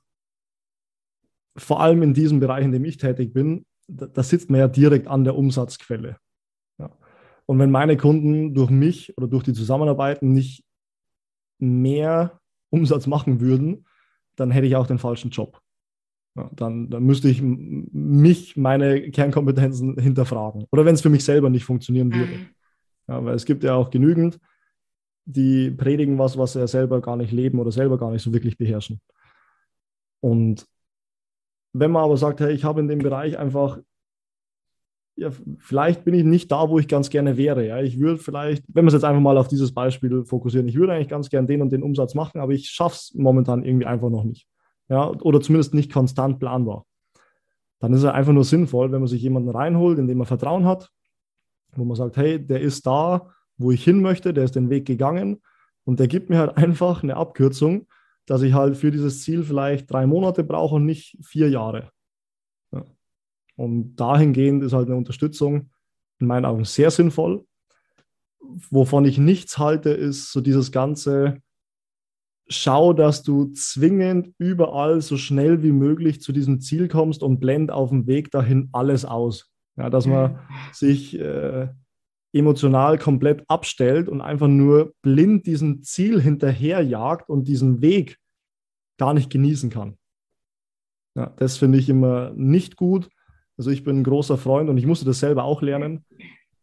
vor allem in diesem Bereich, in dem ich tätig bin, da, da sitzt man ja direkt an der Umsatzquelle. Ja. Und wenn meine Kunden durch mich oder durch die Zusammenarbeit nicht mehr Umsatz machen würden, dann hätte ich auch den falschen Job. Ja, dann, dann müsste ich mich, meine Kernkompetenzen hinterfragen. Oder wenn es für mich selber nicht funktionieren würde. Mhm. Ja, weil es gibt ja auch genügend, die predigen was, was sie selber gar nicht leben oder selber gar nicht so wirklich beherrschen. Und wenn man aber sagt, hey, ich habe in dem Bereich einfach, ja, vielleicht bin ich nicht da, wo ich ganz gerne wäre. Ja, ich würde vielleicht, wenn wir es jetzt einfach mal auf dieses Beispiel fokussieren, ich würde eigentlich ganz gerne den und den Umsatz machen, aber ich schaffe es momentan irgendwie einfach noch nicht. Ja, oder zumindest nicht konstant planbar. Dann ist es einfach nur sinnvoll, wenn man sich jemanden reinholt, in dem man Vertrauen hat, wo man sagt, hey, der ist da, wo ich hin möchte, der ist den Weg gegangen und der gibt mir halt einfach eine Abkürzung, dass ich halt für dieses Ziel vielleicht drei Monate brauche und nicht vier Jahre. Ja. Und dahingehend ist halt eine Unterstützung in meinen Augen sehr sinnvoll. Wovon ich nichts halte, ist so dieses ganze, schau, dass du zwingend überall so schnell wie möglich zu diesem Ziel kommst und blend auf dem Weg dahin alles aus. Ja, dass man mhm. sich äh, emotional komplett abstellt und einfach nur blind diesem Ziel hinterherjagt und diesen Weg gar nicht genießen kann. Ja, das finde ich immer nicht gut. Also ich bin ein großer Freund und ich musste das selber auch lernen,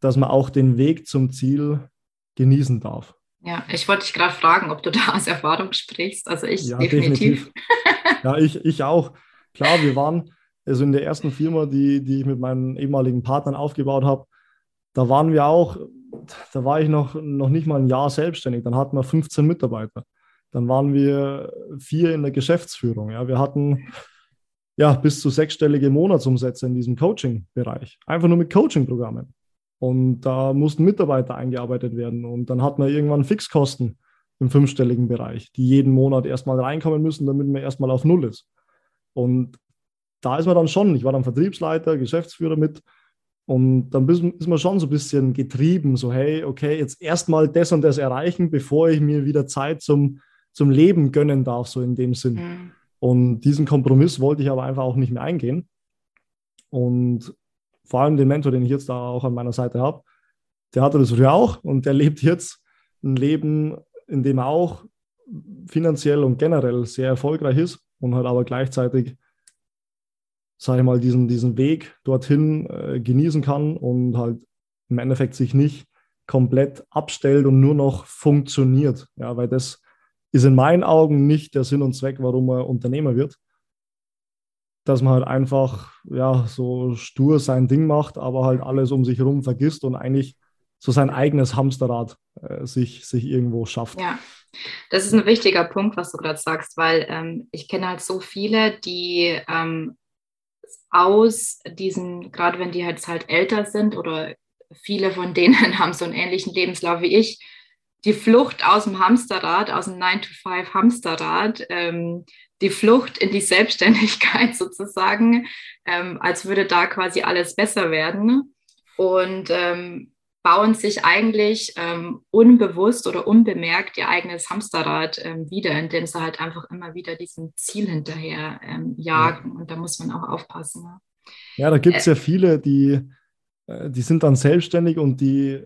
dass man auch den Weg zum Ziel genießen darf. Ja, ich wollte dich gerade fragen, ob du da aus Erfahrung sprichst. Also ich ja, definitiv. definitiv. ja, ich, ich auch. Klar, wir waren also in der ersten Firma, die, die ich mit meinen ehemaligen Partnern aufgebaut habe, da waren wir auch, da war ich noch, noch nicht mal ein Jahr selbstständig. Dann hatten wir 15 Mitarbeiter. Dann waren wir vier in der Geschäftsführung. Ja. Wir hatten ja bis zu sechsstellige Monatsumsätze in diesem Coaching-Bereich. Einfach nur mit Coaching-Programmen. Und da mussten Mitarbeiter eingearbeitet werden. Und dann hatten wir irgendwann Fixkosten im fünfstelligen Bereich, die jeden Monat erstmal reinkommen müssen, damit man erstmal auf Null ist. Und da ist man dann schon, ich war dann Vertriebsleiter, Geschäftsführer mit, und dann ist man schon so ein bisschen getrieben, so hey, okay, jetzt erstmal das und das erreichen, bevor ich mir wieder Zeit zum, zum Leben gönnen darf, so in dem Sinn. Mhm. Und diesen Kompromiss wollte ich aber einfach auch nicht mehr eingehen. Und vor allem den Mentor, den ich jetzt da auch an meiner Seite habe, der hatte das früher auch und der lebt jetzt ein Leben, in dem er auch finanziell und generell sehr erfolgreich ist und hat aber gleichzeitig sage ich mal, diesen, diesen Weg dorthin äh, genießen kann und halt im Endeffekt sich nicht komplett abstellt und nur noch funktioniert. Ja, weil das ist in meinen Augen nicht der Sinn und Zweck, warum man Unternehmer wird. Dass man halt einfach ja, so stur sein Ding macht, aber halt alles um sich herum vergisst und eigentlich so sein eigenes Hamsterrad äh, sich, sich irgendwo schafft. Ja, das ist ein wichtiger Punkt, was du gerade sagst, weil ähm, ich kenne halt so viele, die ähm, aus diesen, gerade wenn die jetzt halt älter sind oder viele von denen haben so einen ähnlichen Lebenslauf wie ich, die Flucht aus dem Hamsterrad, aus dem 9-to-5 Hamsterrad, ähm, die Flucht in die Selbstständigkeit sozusagen, ähm, als würde da quasi alles besser werden. Und ähm, bauen sich eigentlich ähm, unbewusst oder unbemerkt ihr eigenes Hamsterrad ähm, wieder, indem sie halt einfach immer wieder diesem Ziel hinterher ähm, jagen. Ja. Und da muss man auch aufpassen. Ne? Ja, da gibt es ja viele, die, äh, die sind dann selbstständig und die,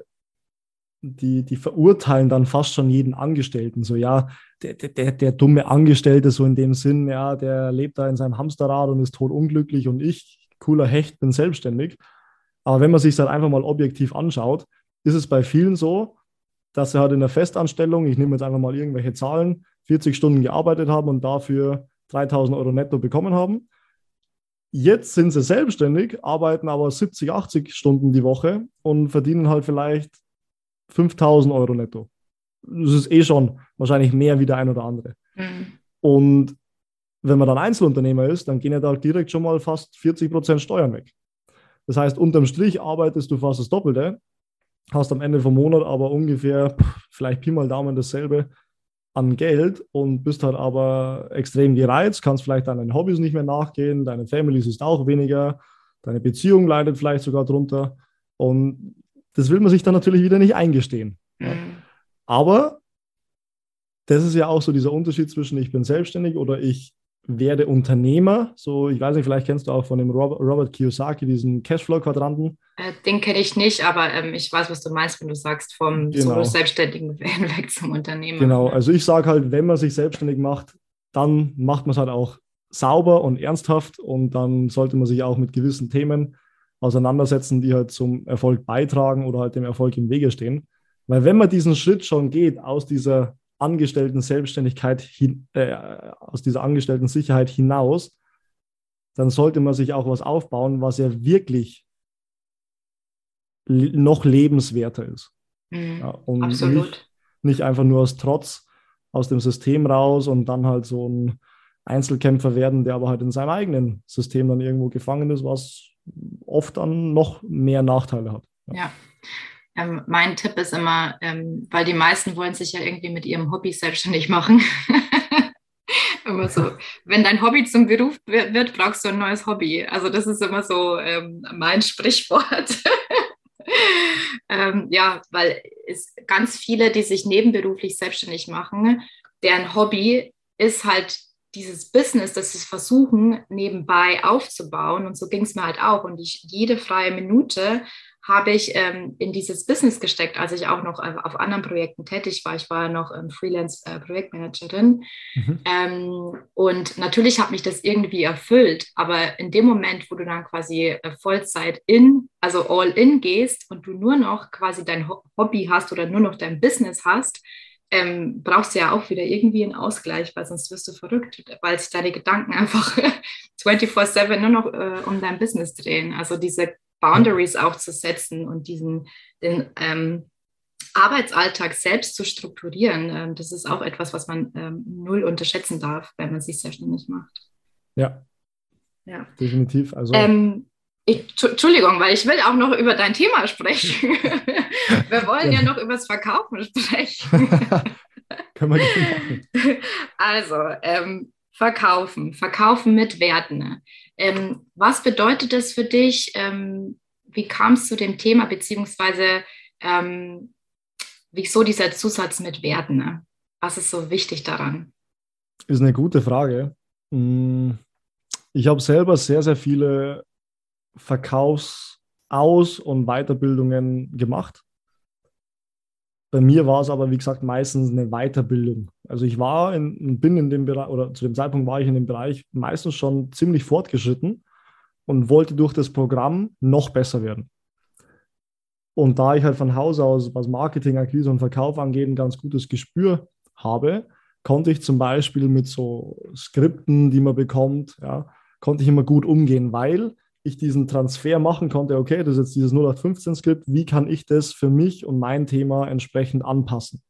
die, die verurteilen dann fast schon jeden Angestellten. So, ja, der, der, der dumme Angestellte, so in dem Sinn, ja, der lebt da in seinem Hamsterrad und ist totunglücklich und ich, cooler Hecht, bin selbstständig. Aber wenn man sich das halt einfach mal objektiv anschaut, ist es bei vielen so, dass sie halt in der Festanstellung, ich nehme jetzt einfach mal irgendwelche Zahlen, 40 Stunden gearbeitet haben und dafür 3000 Euro netto bekommen haben. Jetzt sind sie selbstständig, arbeiten aber 70, 80 Stunden die Woche und verdienen halt vielleicht 5000 Euro netto. Das ist eh schon wahrscheinlich mehr wie der ein oder andere. Mhm. Und wenn man dann Einzelunternehmer ist, dann gehen ja da direkt schon mal fast 40 Prozent Steuern weg. Das heißt, unterm Strich arbeitest du fast das Doppelte, hast am Ende vom Monat aber ungefähr, vielleicht Pi mal Daumen dasselbe an Geld und bist halt aber extrem gereizt, kannst vielleicht deinen Hobbys nicht mehr nachgehen, deine Family ist auch weniger, deine Beziehung leidet vielleicht sogar drunter und das will man sich dann natürlich wieder nicht eingestehen. Mhm. Aber das ist ja auch so dieser Unterschied zwischen ich bin selbstständig oder ich werde Unternehmer. So, ich weiß nicht, vielleicht kennst du auch von dem Robert Kiyosaki diesen Cashflow-Quadranten. Äh, den kenne ich nicht, aber ähm, ich weiß, was du meinst, wenn du sagst, vom genau. Selbstständigen weg zum Unternehmer. Genau, also ich sage halt, wenn man sich selbstständig macht, dann macht man es halt auch sauber und ernsthaft und dann sollte man sich auch mit gewissen Themen auseinandersetzen, die halt zum Erfolg beitragen oder halt dem Erfolg im Wege stehen. Weil wenn man diesen Schritt schon geht aus dieser angestellten Selbstständigkeit, hin, äh, aus dieser angestellten Sicherheit hinaus, dann sollte man sich auch was aufbauen, was ja wirklich noch lebenswerter ist. Mhm, ja, und absolut. Nicht, nicht einfach nur aus Trotz aus dem System raus und dann halt so ein Einzelkämpfer werden, der aber halt in seinem eigenen System dann irgendwo gefangen ist, was oft dann noch mehr Nachteile hat. Ja. ja. Ähm, mein Tipp ist immer, ähm, weil die meisten wollen sich ja irgendwie mit ihrem Hobby selbstständig machen. immer so, wenn dein Hobby zum Beruf wird, brauchst du ein neues Hobby. Also das ist immer so ähm, mein Sprichwort. ähm, ja, weil es ganz viele, die sich nebenberuflich selbstständig machen, deren Hobby ist halt dieses Business, das sie versuchen, nebenbei aufzubauen. Und so ging es mir halt auch. Und ich, jede freie Minute habe ich ähm, in dieses Business gesteckt, als ich auch noch äh, auf anderen Projekten tätig war. Ich war ja noch ähm, Freelance-Projektmanagerin. Äh, mhm. ähm, und natürlich hat mich das irgendwie erfüllt. Aber in dem Moment, wo du dann quasi äh, Vollzeit in, also all in gehst und du nur noch quasi dein Hobby hast oder nur noch dein Business hast, ähm, brauchst du ja auch wieder irgendwie einen Ausgleich, weil sonst wirst du verrückt, weil sich deine Gedanken einfach 24-7 nur noch äh, um dein Business drehen. Also diese Boundaries auch zu setzen und diesen den ähm, Arbeitsalltag selbst zu strukturieren, ähm, das ist auch etwas, was man ähm, null unterschätzen darf, wenn man sich selbstständig macht. Ja, ja. definitiv. Also ähm, ich, Entschuldigung, weil ich will auch noch über dein Thema sprechen. wir wollen ja, ja noch über das Verkaufen sprechen. Können wir gerne machen. Also, ähm, verkaufen, verkaufen mit Werten. Ähm, was bedeutet das für dich? Ähm, wie kam es zu dem Thema, beziehungsweise ähm, wieso dieser Zusatz mit Werten? Was ist so wichtig daran? Ist eine gute Frage. Hm, ich habe selber sehr, sehr viele Verkaufsaus- und Weiterbildungen gemacht. Bei mir war es aber, wie gesagt, meistens eine Weiterbildung. Also ich war in, bin in dem Bereich, oder zu dem Zeitpunkt war ich in dem Bereich meistens schon ziemlich fortgeschritten und wollte durch das Programm noch besser werden. Und da ich halt von Haus aus, was Marketing, Akquise und Verkauf angeht, ein ganz gutes Gespür habe, konnte ich zum Beispiel mit so Skripten, die man bekommt, ja, konnte ich immer gut umgehen, weil ich diesen Transfer machen konnte, okay, das ist jetzt dieses 0815-Skript, wie kann ich das für mich und mein Thema entsprechend anpassen?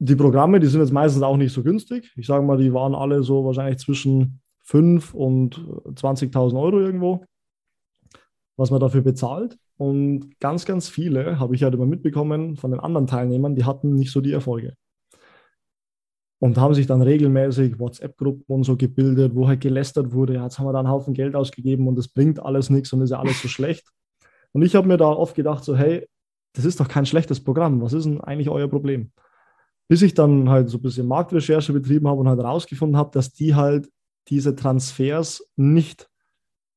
Die Programme, die sind jetzt meistens auch nicht so günstig. Ich sage mal, die waren alle so wahrscheinlich zwischen 5 und 20.000 Euro irgendwo, was man dafür bezahlt. Und ganz, ganz viele, habe ich halt immer mitbekommen von den anderen Teilnehmern, die hatten nicht so die Erfolge und haben sich dann regelmäßig WhatsApp-Gruppen und so gebildet, wo halt gelästert wurde, ja, jetzt haben wir da einen Haufen Geld ausgegeben und das bringt alles nichts und ist ja alles so schlecht. Und ich habe mir da oft gedacht, so, hey, das ist doch kein schlechtes Programm, was ist denn eigentlich euer Problem? Bis ich dann halt so ein bisschen Marktrecherche betrieben habe und halt herausgefunden habe, dass die halt diese Transfers nicht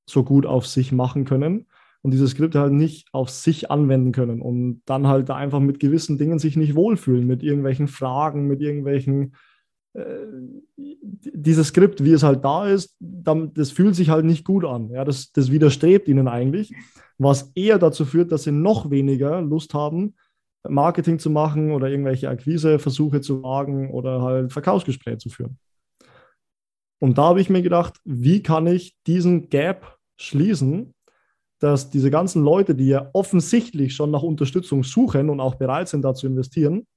so gut auf sich machen können und diese Skripte halt nicht auf sich anwenden können und dann halt da einfach mit gewissen Dingen sich nicht wohlfühlen, mit irgendwelchen Fragen, mit irgendwelchen dieses Skript, wie es halt da ist, das fühlt sich halt nicht gut an. Ja, das, das widerstrebt ihnen eigentlich, was eher dazu führt, dass sie noch weniger Lust haben, Marketing zu machen oder irgendwelche Akquiseversuche zu wagen oder halt Verkaufsgespräche zu führen. Und da habe ich mir gedacht, wie kann ich diesen Gap schließen, dass diese ganzen Leute, die ja offensichtlich schon nach Unterstützung suchen und auch bereit sind, da zu investieren,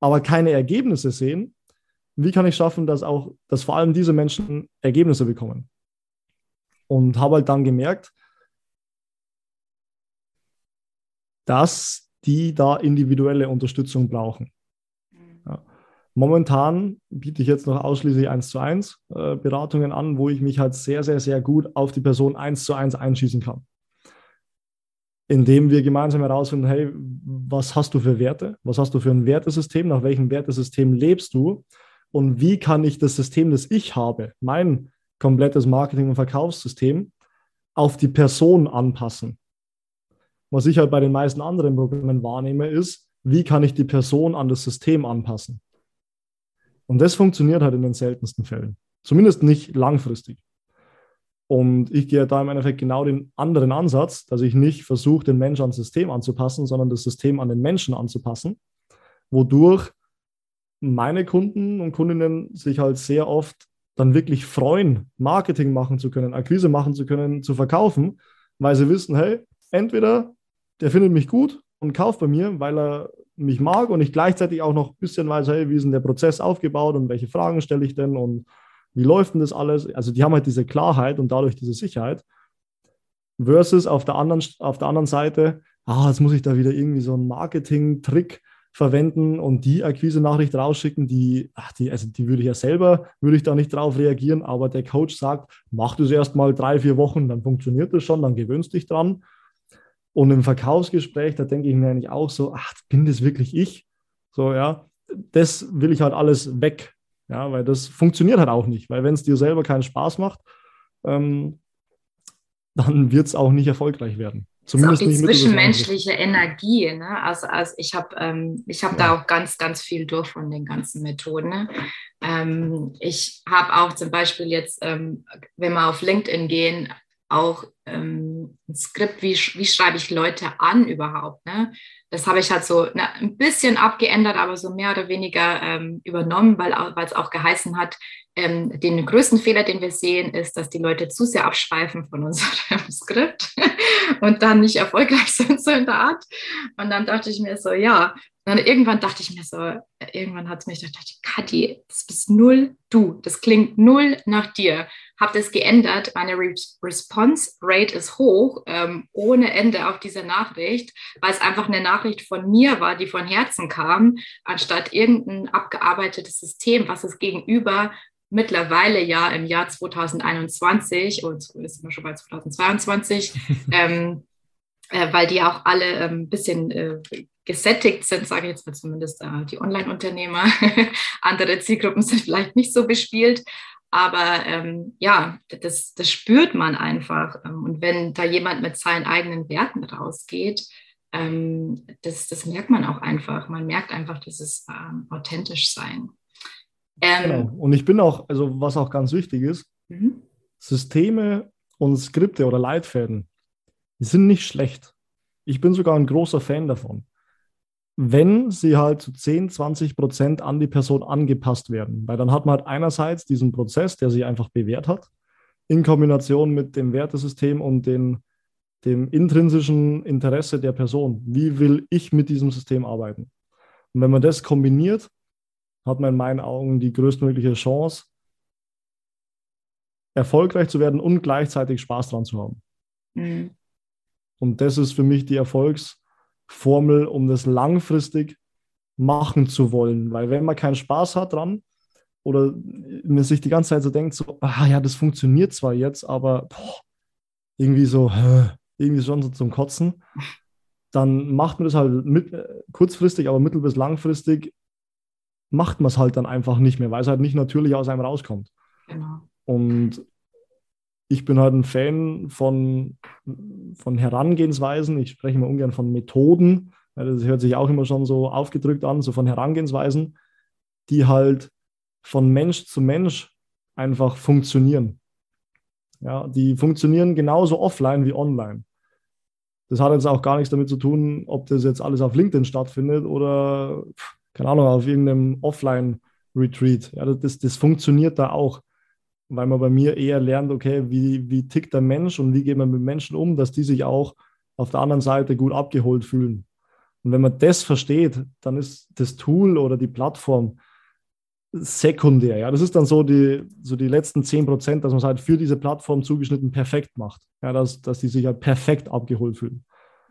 aber keine Ergebnisse sehen, wie kann ich schaffen, dass auch, dass vor allem diese Menschen Ergebnisse bekommen? Und habe halt dann gemerkt, dass die da individuelle Unterstützung brauchen. Ja. Momentan biete ich jetzt noch ausschließlich 1 zu 1 äh, Beratungen an, wo ich mich halt sehr, sehr, sehr gut auf die Person 1 zu 1 einschießen kann. Indem wir gemeinsam herausfinden, hey, was hast du für Werte? Was hast du für ein Wertesystem? Nach welchem Wertesystem lebst du? Und wie kann ich das System, das ich habe, mein komplettes Marketing- und Verkaufssystem, auf die Person anpassen. Was ich halt bei den meisten anderen Programmen wahrnehme, ist, wie kann ich die Person an das System anpassen? Und das funktioniert halt in den seltensten Fällen. Zumindest nicht langfristig. Und ich gehe da im Endeffekt genau den anderen Ansatz, dass ich nicht versuche, den Menschen ans System anzupassen, sondern das System an den Menschen anzupassen, wodurch meine Kunden und Kundinnen sich halt sehr oft dann wirklich freuen, Marketing machen zu können, Akquise machen zu können, zu verkaufen, weil sie wissen, hey, entweder der findet mich gut und kauft bei mir, weil er mich mag und ich gleichzeitig auch noch ein bisschen weiß, hey, wie ist denn der Prozess aufgebaut und welche Fragen stelle ich denn und wie läuft denn das alles? Also die haben halt diese Klarheit und dadurch diese Sicherheit. Versus auf der anderen, auf der anderen Seite, ah, jetzt muss ich da wieder irgendwie so einen Marketing-Trick verwenden und die Akquise-Nachricht rausschicken, die, ach, die, also die würde ich ja selber, würde ich da nicht drauf reagieren, aber der Coach sagt, mach das erst mal drei, vier Wochen, dann funktioniert das schon, dann gewöhnst dich dran. Und im Verkaufsgespräch, da denke ich mir eigentlich auch so, ach, bin das wirklich ich? So, ja, das will ich halt alles weg. Ja, weil das funktioniert halt auch nicht, weil wenn es dir selber keinen Spaß macht, ähm, dann wird es auch nicht erfolgreich werden. Zumindest auch die zwischenmenschliche Energie. Ne? Also, also ich habe ähm, hab ja. da auch ganz, ganz viel durch von den ganzen Methoden. Ne? Ähm, ich habe auch zum Beispiel jetzt, ähm, wenn wir auf LinkedIn gehen, auch ähm, ein Skript, wie, wie schreibe ich Leute an überhaupt. Ne? Das habe ich halt so na, ein bisschen abgeändert, aber so mehr oder weniger ähm, übernommen, weil es auch geheißen hat, ähm, den größten Fehler, den wir sehen, ist, dass die Leute zu sehr abschweifen von unserem Skript und dann nicht erfolgreich sind, so in der Art. Und dann dachte ich mir so, ja, und dann irgendwann dachte ich mir so, irgendwann hat es mich gedacht, Kathi, das bist null du. Das klingt null nach dir. Hab das geändert. Meine Re Response Rate ist hoch, ähm, ohne Ende auf diese Nachricht, weil es einfach eine Nachricht von mir war, die von Herzen kam, anstatt irgendein abgearbeitetes System, was es gegenüber mittlerweile ja im Jahr 2021 und jetzt sind wir schon bei 2022, ähm, äh, weil die auch alle ein ähm, bisschen äh, gesättigt sind, sage ich jetzt mal zumindest äh, die Online-Unternehmer. Andere Zielgruppen sind vielleicht nicht so bespielt. Aber ähm, ja, das, das spürt man einfach. Ähm, und wenn da jemand mit seinen eigenen Werten rausgeht, ähm, das, das merkt man auch einfach. Man merkt einfach dieses ähm, authentisch sein. Ähm, genau. Und ich bin auch, also was auch ganz wichtig ist, mhm. Systeme und Skripte oder Leitfäden, die sind nicht schlecht. Ich bin sogar ein großer Fan davon wenn sie halt zu 10, 20 Prozent an die Person angepasst werden. Weil dann hat man halt einerseits diesen Prozess, der sich einfach bewährt hat, in Kombination mit dem Wertesystem und den, dem intrinsischen Interesse der Person. Wie will ich mit diesem System arbeiten? Und wenn man das kombiniert, hat man in meinen Augen die größtmögliche Chance, erfolgreich zu werden und gleichzeitig Spaß dran zu haben. Mhm. Und das ist für mich die Erfolgs- Formel, um das langfristig machen zu wollen. Weil wenn man keinen Spaß hat dran oder man sich die ganze Zeit so denkt, so, ah ja, das funktioniert zwar jetzt, aber boah, irgendwie so, irgendwie schon so zum Kotzen, dann macht man das halt mit, kurzfristig, aber mittel- bis langfristig macht man es halt dann einfach nicht mehr, weil es halt nicht natürlich aus einem rauskommt. Genau. Und ich bin halt ein Fan von, von Herangehensweisen. Ich spreche immer ungern von Methoden. Das hört sich auch immer schon so aufgedrückt an, so von Herangehensweisen, die halt von Mensch zu Mensch einfach funktionieren. Ja, die funktionieren genauso offline wie online. Das hat jetzt auch gar nichts damit zu tun, ob das jetzt alles auf LinkedIn stattfindet oder, keine Ahnung, auf irgendeinem Offline-Retreat. Ja, das, das funktioniert da auch weil man bei mir eher lernt, okay, wie, wie tickt der Mensch und wie geht man mit Menschen um, dass die sich auch auf der anderen Seite gut abgeholt fühlen. Und wenn man das versteht, dann ist das Tool oder die Plattform sekundär. Ja, das ist dann so die, so die letzten 10 Prozent, dass man es halt für diese Plattform zugeschnitten perfekt macht. Ja, dass, dass die sich halt perfekt abgeholt fühlen.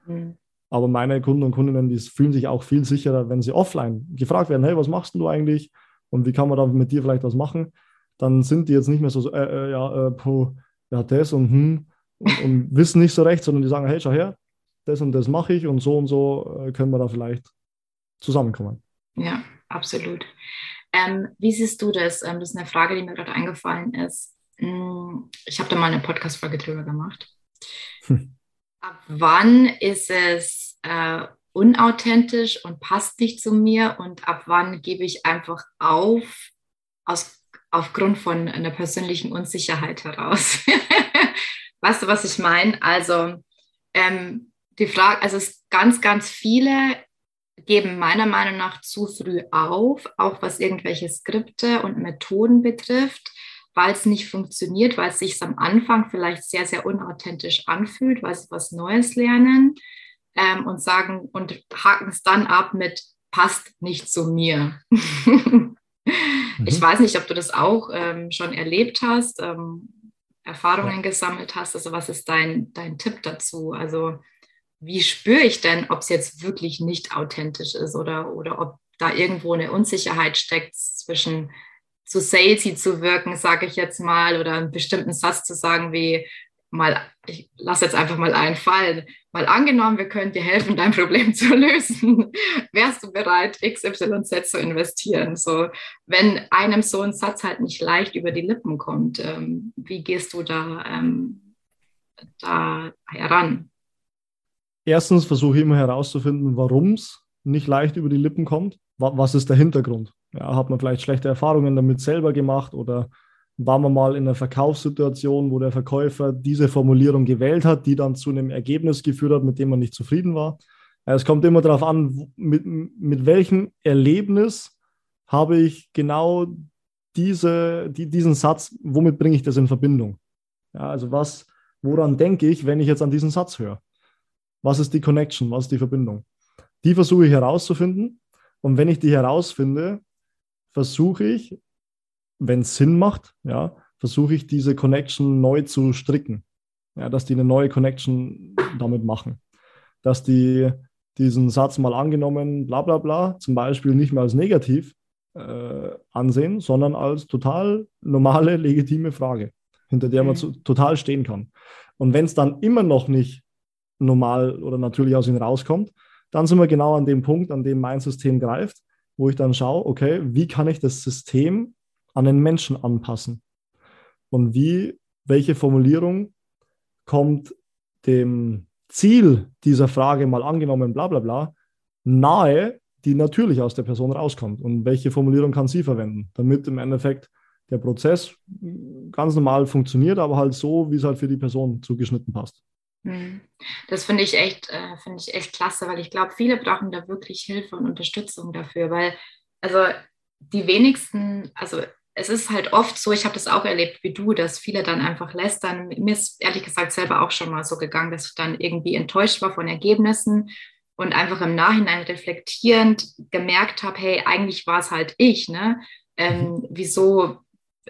Mhm. Aber meine Kunden und Kundinnen, die fühlen sich auch viel sicherer, wenn sie offline gefragt werden, hey, was machst du eigentlich? Und wie kann man da mit dir vielleicht was machen? Dann sind die jetzt nicht mehr so, äh, äh, ja, äh, puh, ja, das und hm und, und, wissen nicht so recht, sondern die sagen, hey, schau her, das und das mache ich und so und so äh, können wir da vielleicht zusammenkommen. Ja, absolut. Ähm, wie siehst du das? Ähm, das ist eine Frage, die mir gerade eingefallen ist. Hm, ich habe da mal eine Podcast-Folge drüber gemacht. Hm. Ab wann ist es äh, unauthentisch und passt nicht zu mir und ab wann gebe ich einfach auf aus aufgrund von einer persönlichen Unsicherheit heraus. weißt du, was ich meine? Also ähm, die Frage, also es ganz, ganz viele geben meiner Meinung nach zu früh auf, auch was irgendwelche Skripte und Methoden betrifft, weil es nicht funktioniert, weil es sich am Anfang vielleicht sehr, sehr unauthentisch anfühlt, weil sie was Neues lernen ähm, und sagen und haken es dann ab mit passt nicht zu mir. mhm. Ich weiß nicht, ob du das auch ähm, schon erlebt hast, ähm, Erfahrungen ja. gesammelt hast. Also was ist dein, dein Tipp dazu? Also wie spüre ich denn, ob es jetzt wirklich nicht authentisch ist oder, oder ob da irgendwo eine Unsicherheit steckt zwischen zu salesy zu wirken, sage ich jetzt mal, oder einen bestimmten Satz zu sagen wie, mal, ich lasse jetzt einfach mal einfallen, mal angenommen, wir können dir helfen, dein Problem zu lösen. Wärst du bereit, XYZ zu investieren? So, wenn einem so ein Satz halt nicht leicht über die Lippen kommt, ähm, wie gehst du da, ähm, da heran? Erstens versuche ich immer herauszufinden, warum es nicht leicht über die Lippen kommt. Was ist der Hintergrund? Ja, hat man vielleicht schlechte Erfahrungen damit selber gemacht oder waren wir mal in einer Verkaufssituation, wo der Verkäufer diese Formulierung gewählt hat, die dann zu einem Ergebnis geführt hat, mit dem man nicht zufrieden war. Es kommt immer darauf an, mit, mit welchem Erlebnis habe ich genau diese, die, diesen Satz, womit bringe ich das in Verbindung? Ja, also was, woran denke ich, wenn ich jetzt an diesen Satz höre? Was ist die Connection? Was ist die Verbindung? Die versuche ich herauszufinden. Und wenn ich die herausfinde, versuche ich wenn es Sinn macht, ja, versuche ich diese Connection neu zu stricken. Ja, dass die eine neue Connection damit machen. Dass die diesen Satz mal angenommen, bla bla bla, zum Beispiel nicht mehr als negativ äh, ansehen, sondern als total normale, legitime Frage, hinter der man zu, total stehen kann. Und wenn es dann immer noch nicht normal oder natürlich aus ihnen rauskommt, dann sind wir genau an dem Punkt, an dem mein System greift, wo ich dann schaue, okay, wie kann ich das System an den Menschen anpassen. Und wie, welche Formulierung kommt dem Ziel dieser Frage mal angenommen, bla bla bla, nahe, die natürlich aus der Person rauskommt. Und welche Formulierung kann sie verwenden, damit im Endeffekt der Prozess ganz normal funktioniert, aber halt so, wie es halt für die Person zugeschnitten passt. Hm. Das finde ich echt, äh, finde ich echt klasse, weil ich glaube, viele brauchen da wirklich Hilfe und Unterstützung dafür, weil also die wenigsten, also es ist halt oft so, ich habe das auch erlebt wie du, dass viele dann einfach lästern. Mir ist ehrlich gesagt selber auch schon mal so gegangen, dass ich dann irgendwie enttäuscht war von Ergebnissen und einfach im Nachhinein reflektierend gemerkt habe, hey, eigentlich war es halt ich, ne? Ähm, mhm. wieso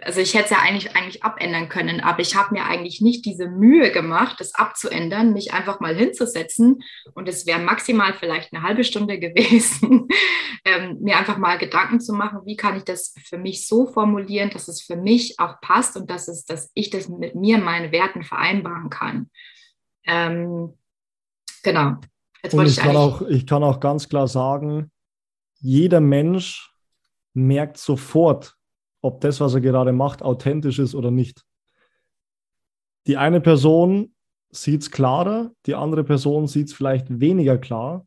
also ich hätte es ja eigentlich, eigentlich abändern können, aber ich habe mir eigentlich nicht diese Mühe gemacht, das abzuändern, mich einfach mal hinzusetzen und es wäre maximal vielleicht eine halbe Stunde gewesen, ähm, mir einfach mal Gedanken zu machen, wie kann ich das für mich so formulieren, dass es für mich auch passt und dass, es, dass ich das mit mir, meine Werten vereinbaren kann. Ähm, genau. Jetzt und ich, ich, kann auch, ich kann auch ganz klar sagen, jeder Mensch merkt sofort, ob das, was er gerade macht, authentisch ist oder nicht. Die eine Person sieht es klarer, die andere Person sieht es vielleicht weniger klar,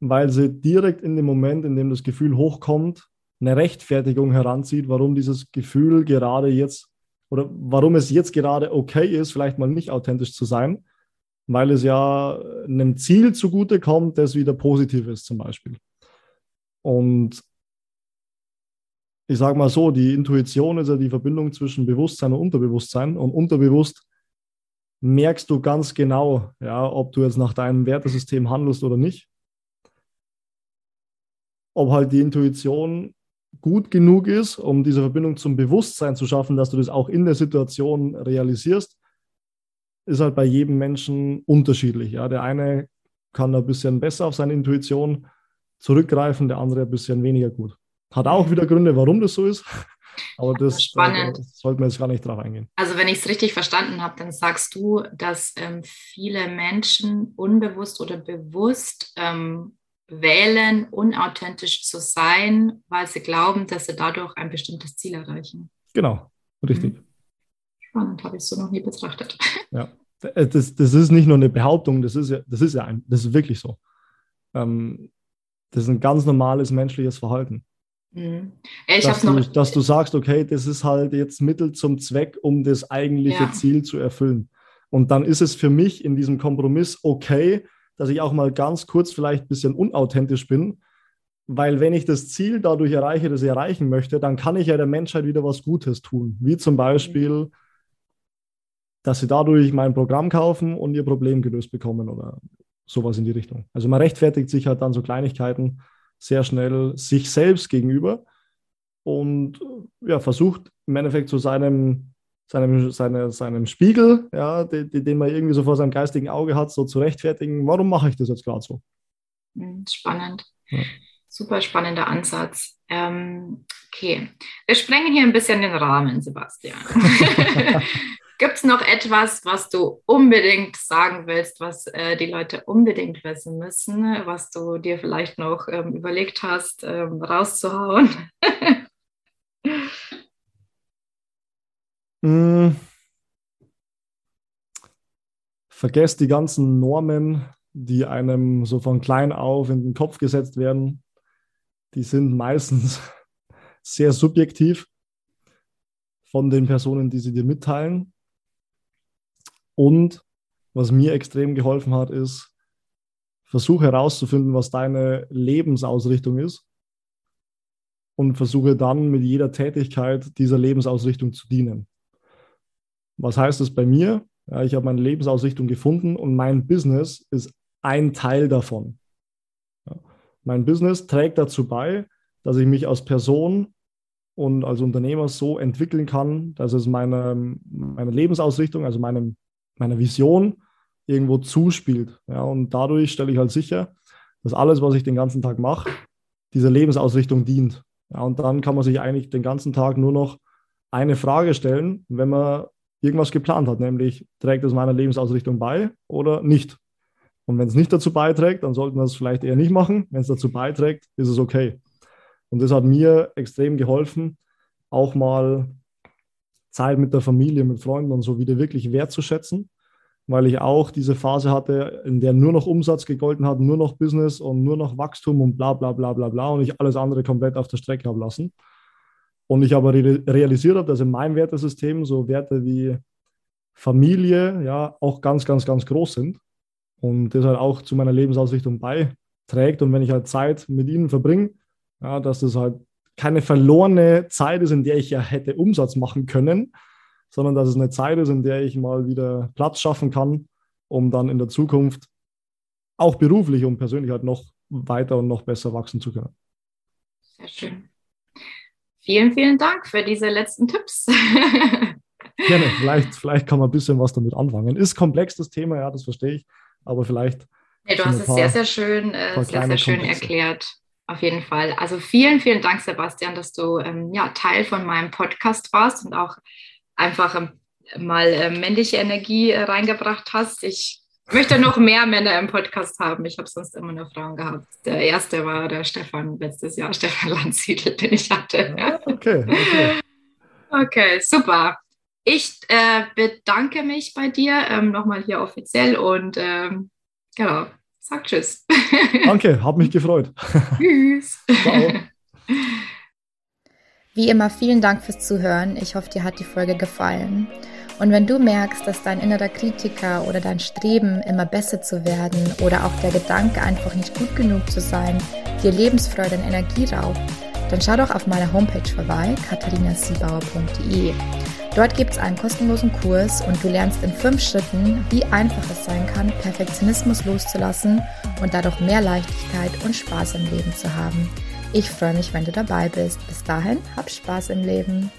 weil sie direkt in dem Moment, in dem das Gefühl hochkommt, eine Rechtfertigung heranzieht, warum dieses Gefühl gerade jetzt oder warum es jetzt gerade okay ist, vielleicht mal nicht authentisch zu sein, weil es ja einem Ziel zugute kommt, das wieder positiv ist zum Beispiel. Und ich sage mal so, die Intuition ist ja die Verbindung zwischen Bewusstsein und Unterbewusstsein. Und unterbewusst merkst du ganz genau, ja, ob du jetzt nach deinem Wertesystem handelst oder nicht. Ob halt die Intuition gut genug ist, um diese Verbindung zum Bewusstsein zu schaffen, dass du das auch in der Situation realisierst, ist halt bei jedem Menschen unterschiedlich. Ja. Der eine kann ein bisschen besser auf seine Intuition zurückgreifen, der andere ein bisschen weniger gut. Hat auch wieder Gründe, warum das so ist. Aber das, Spannend. das sollten wir jetzt gar nicht drauf eingehen. Also wenn ich es richtig verstanden habe, dann sagst du, dass ähm, viele Menschen unbewusst oder bewusst ähm, wählen, unauthentisch zu sein, weil sie glauben, dass sie dadurch ein bestimmtes Ziel erreichen. Genau, richtig. Mhm. Spannend, habe ich so noch nie betrachtet. Ja, das, das ist nicht nur eine Behauptung, das ist ja, das ist ja ein, das ist wirklich so. Ähm, das ist ein ganz normales menschliches Verhalten. Mhm. Dass, du, dass, du, sagst, okay, das ist halt jetzt Mittel zum Zweck, um das eigentliche ja. Ziel zu erfüllen. Und dann ist es für mich in diesem Kompromiss okay, dass ich auch mal ganz kurz vielleicht ein bisschen unauthentisch bin, weil wenn ich das Ziel dadurch erreiche, das ich erreichen möchte, dann kann ich ja der Menschheit wieder was Gutes tun. Wie zum Beispiel, dass sie dadurch mein Programm kaufen und ihr Problem gelöst bekommen oder sowas in die Richtung. Also man rechtfertigt sich halt dann so Kleinigkeiten sehr schnell sich selbst gegenüber und ja, versucht im Endeffekt zu seinem, seinem, seine, seinem Spiegel, ja, den, den man irgendwie so vor seinem geistigen Auge hat, so zu rechtfertigen, warum mache ich das jetzt gerade so? Hm, spannend. Ja. Super spannender Ansatz. Ähm, okay, wir sprengen hier ein bisschen den Rahmen, Sebastian. Gibt es noch etwas, was du unbedingt sagen willst, was äh, die Leute unbedingt wissen müssen, was du dir vielleicht noch ähm, überlegt hast, ähm, rauszuhauen? mm. Vergesst die ganzen Normen, die einem so von klein auf in den Kopf gesetzt werden. Die sind meistens sehr subjektiv von den Personen, die sie dir mitteilen. Und was mir extrem geholfen hat, ist, versuche herauszufinden, was deine Lebensausrichtung ist und versuche dann mit jeder Tätigkeit dieser Lebensausrichtung zu dienen. Was heißt das bei mir? Ja, ich habe meine Lebensausrichtung gefunden und mein Business ist ein Teil davon. Ja, mein Business trägt dazu bei, dass ich mich als Person und als Unternehmer so entwickeln kann, dass es meiner meine Lebensausrichtung, also meinem meiner Vision irgendwo zuspielt. Ja, und dadurch stelle ich halt sicher, dass alles, was ich den ganzen Tag mache, dieser Lebensausrichtung dient. Ja, und dann kann man sich eigentlich den ganzen Tag nur noch eine Frage stellen, wenn man irgendwas geplant hat, nämlich trägt es meiner Lebensausrichtung bei oder nicht. Und wenn es nicht dazu beiträgt, dann sollten wir es vielleicht eher nicht machen. Wenn es dazu beiträgt, ist es okay. Und das hat mir extrem geholfen, auch mal Zeit mit der Familie, mit Freunden und so wieder wirklich wertzuschätzen, weil ich auch diese Phase hatte, in der nur noch Umsatz gegolten hat, nur noch Business und nur noch Wachstum und bla bla bla bla bla und ich alles andere komplett auf der Strecke habe lassen. Und ich aber realisiert habe, dass in meinem Wertesystem so Werte wie Familie ja auch ganz, ganz, ganz groß sind und das halt auch zu meiner Lebensausrichtung beiträgt. Und wenn ich halt Zeit mit ihnen verbringe, ja, dass das halt keine verlorene Zeit ist, in der ich ja hätte Umsatz machen können, sondern dass es eine Zeit ist, in der ich mal wieder Platz schaffen kann, um dann in der Zukunft auch beruflich und persönlich halt noch weiter und noch besser wachsen zu können. Sehr schön. Vielen, vielen Dank für diese letzten Tipps. Gerne, vielleicht, vielleicht kann man ein bisschen was damit anfangen. Ist komplex das Thema, ja, das verstehe ich, aber vielleicht. Nee, du hast es sehr, sehr schön, äh, sehr, sehr schön Komplexe. erklärt. Auf jeden Fall. Also vielen, vielen Dank, Sebastian, dass du ähm, ja, Teil von meinem Podcast warst und auch einfach ähm, mal äh, männliche Energie äh, reingebracht hast. Ich möchte noch mehr Männer im Podcast haben. Ich habe sonst immer nur Frauen gehabt. Der erste war der Stefan letztes Jahr, Stefan Landsiedel, den ich hatte. Ja, okay, okay. Okay, super. Ich äh, bedanke mich bei dir ähm, nochmal hier offiziell und ähm, genau, Sag Tschüss. Danke, hat mich gefreut. Tschüss. Ciao. Wie immer, vielen Dank fürs Zuhören. Ich hoffe, dir hat die Folge gefallen. Und wenn du merkst, dass dein innerer Kritiker oder dein Streben, immer besser zu werden oder auch der Gedanke, einfach nicht gut genug zu sein, dir Lebensfreude und Energie raubt, dann schau doch auf meiner Homepage vorbei, katharinasiebauer.de. Dort gibt es einen kostenlosen Kurs und du lernst in fünf Schritten, wie einfach es sein kann, Perfektionismus loszulassen und dadurch mehr Leichtigkeit und Spaß im Leben zu haben. Ich freue mich, wenn du dabei bist. Bis dahin, hab Spaß im Leben.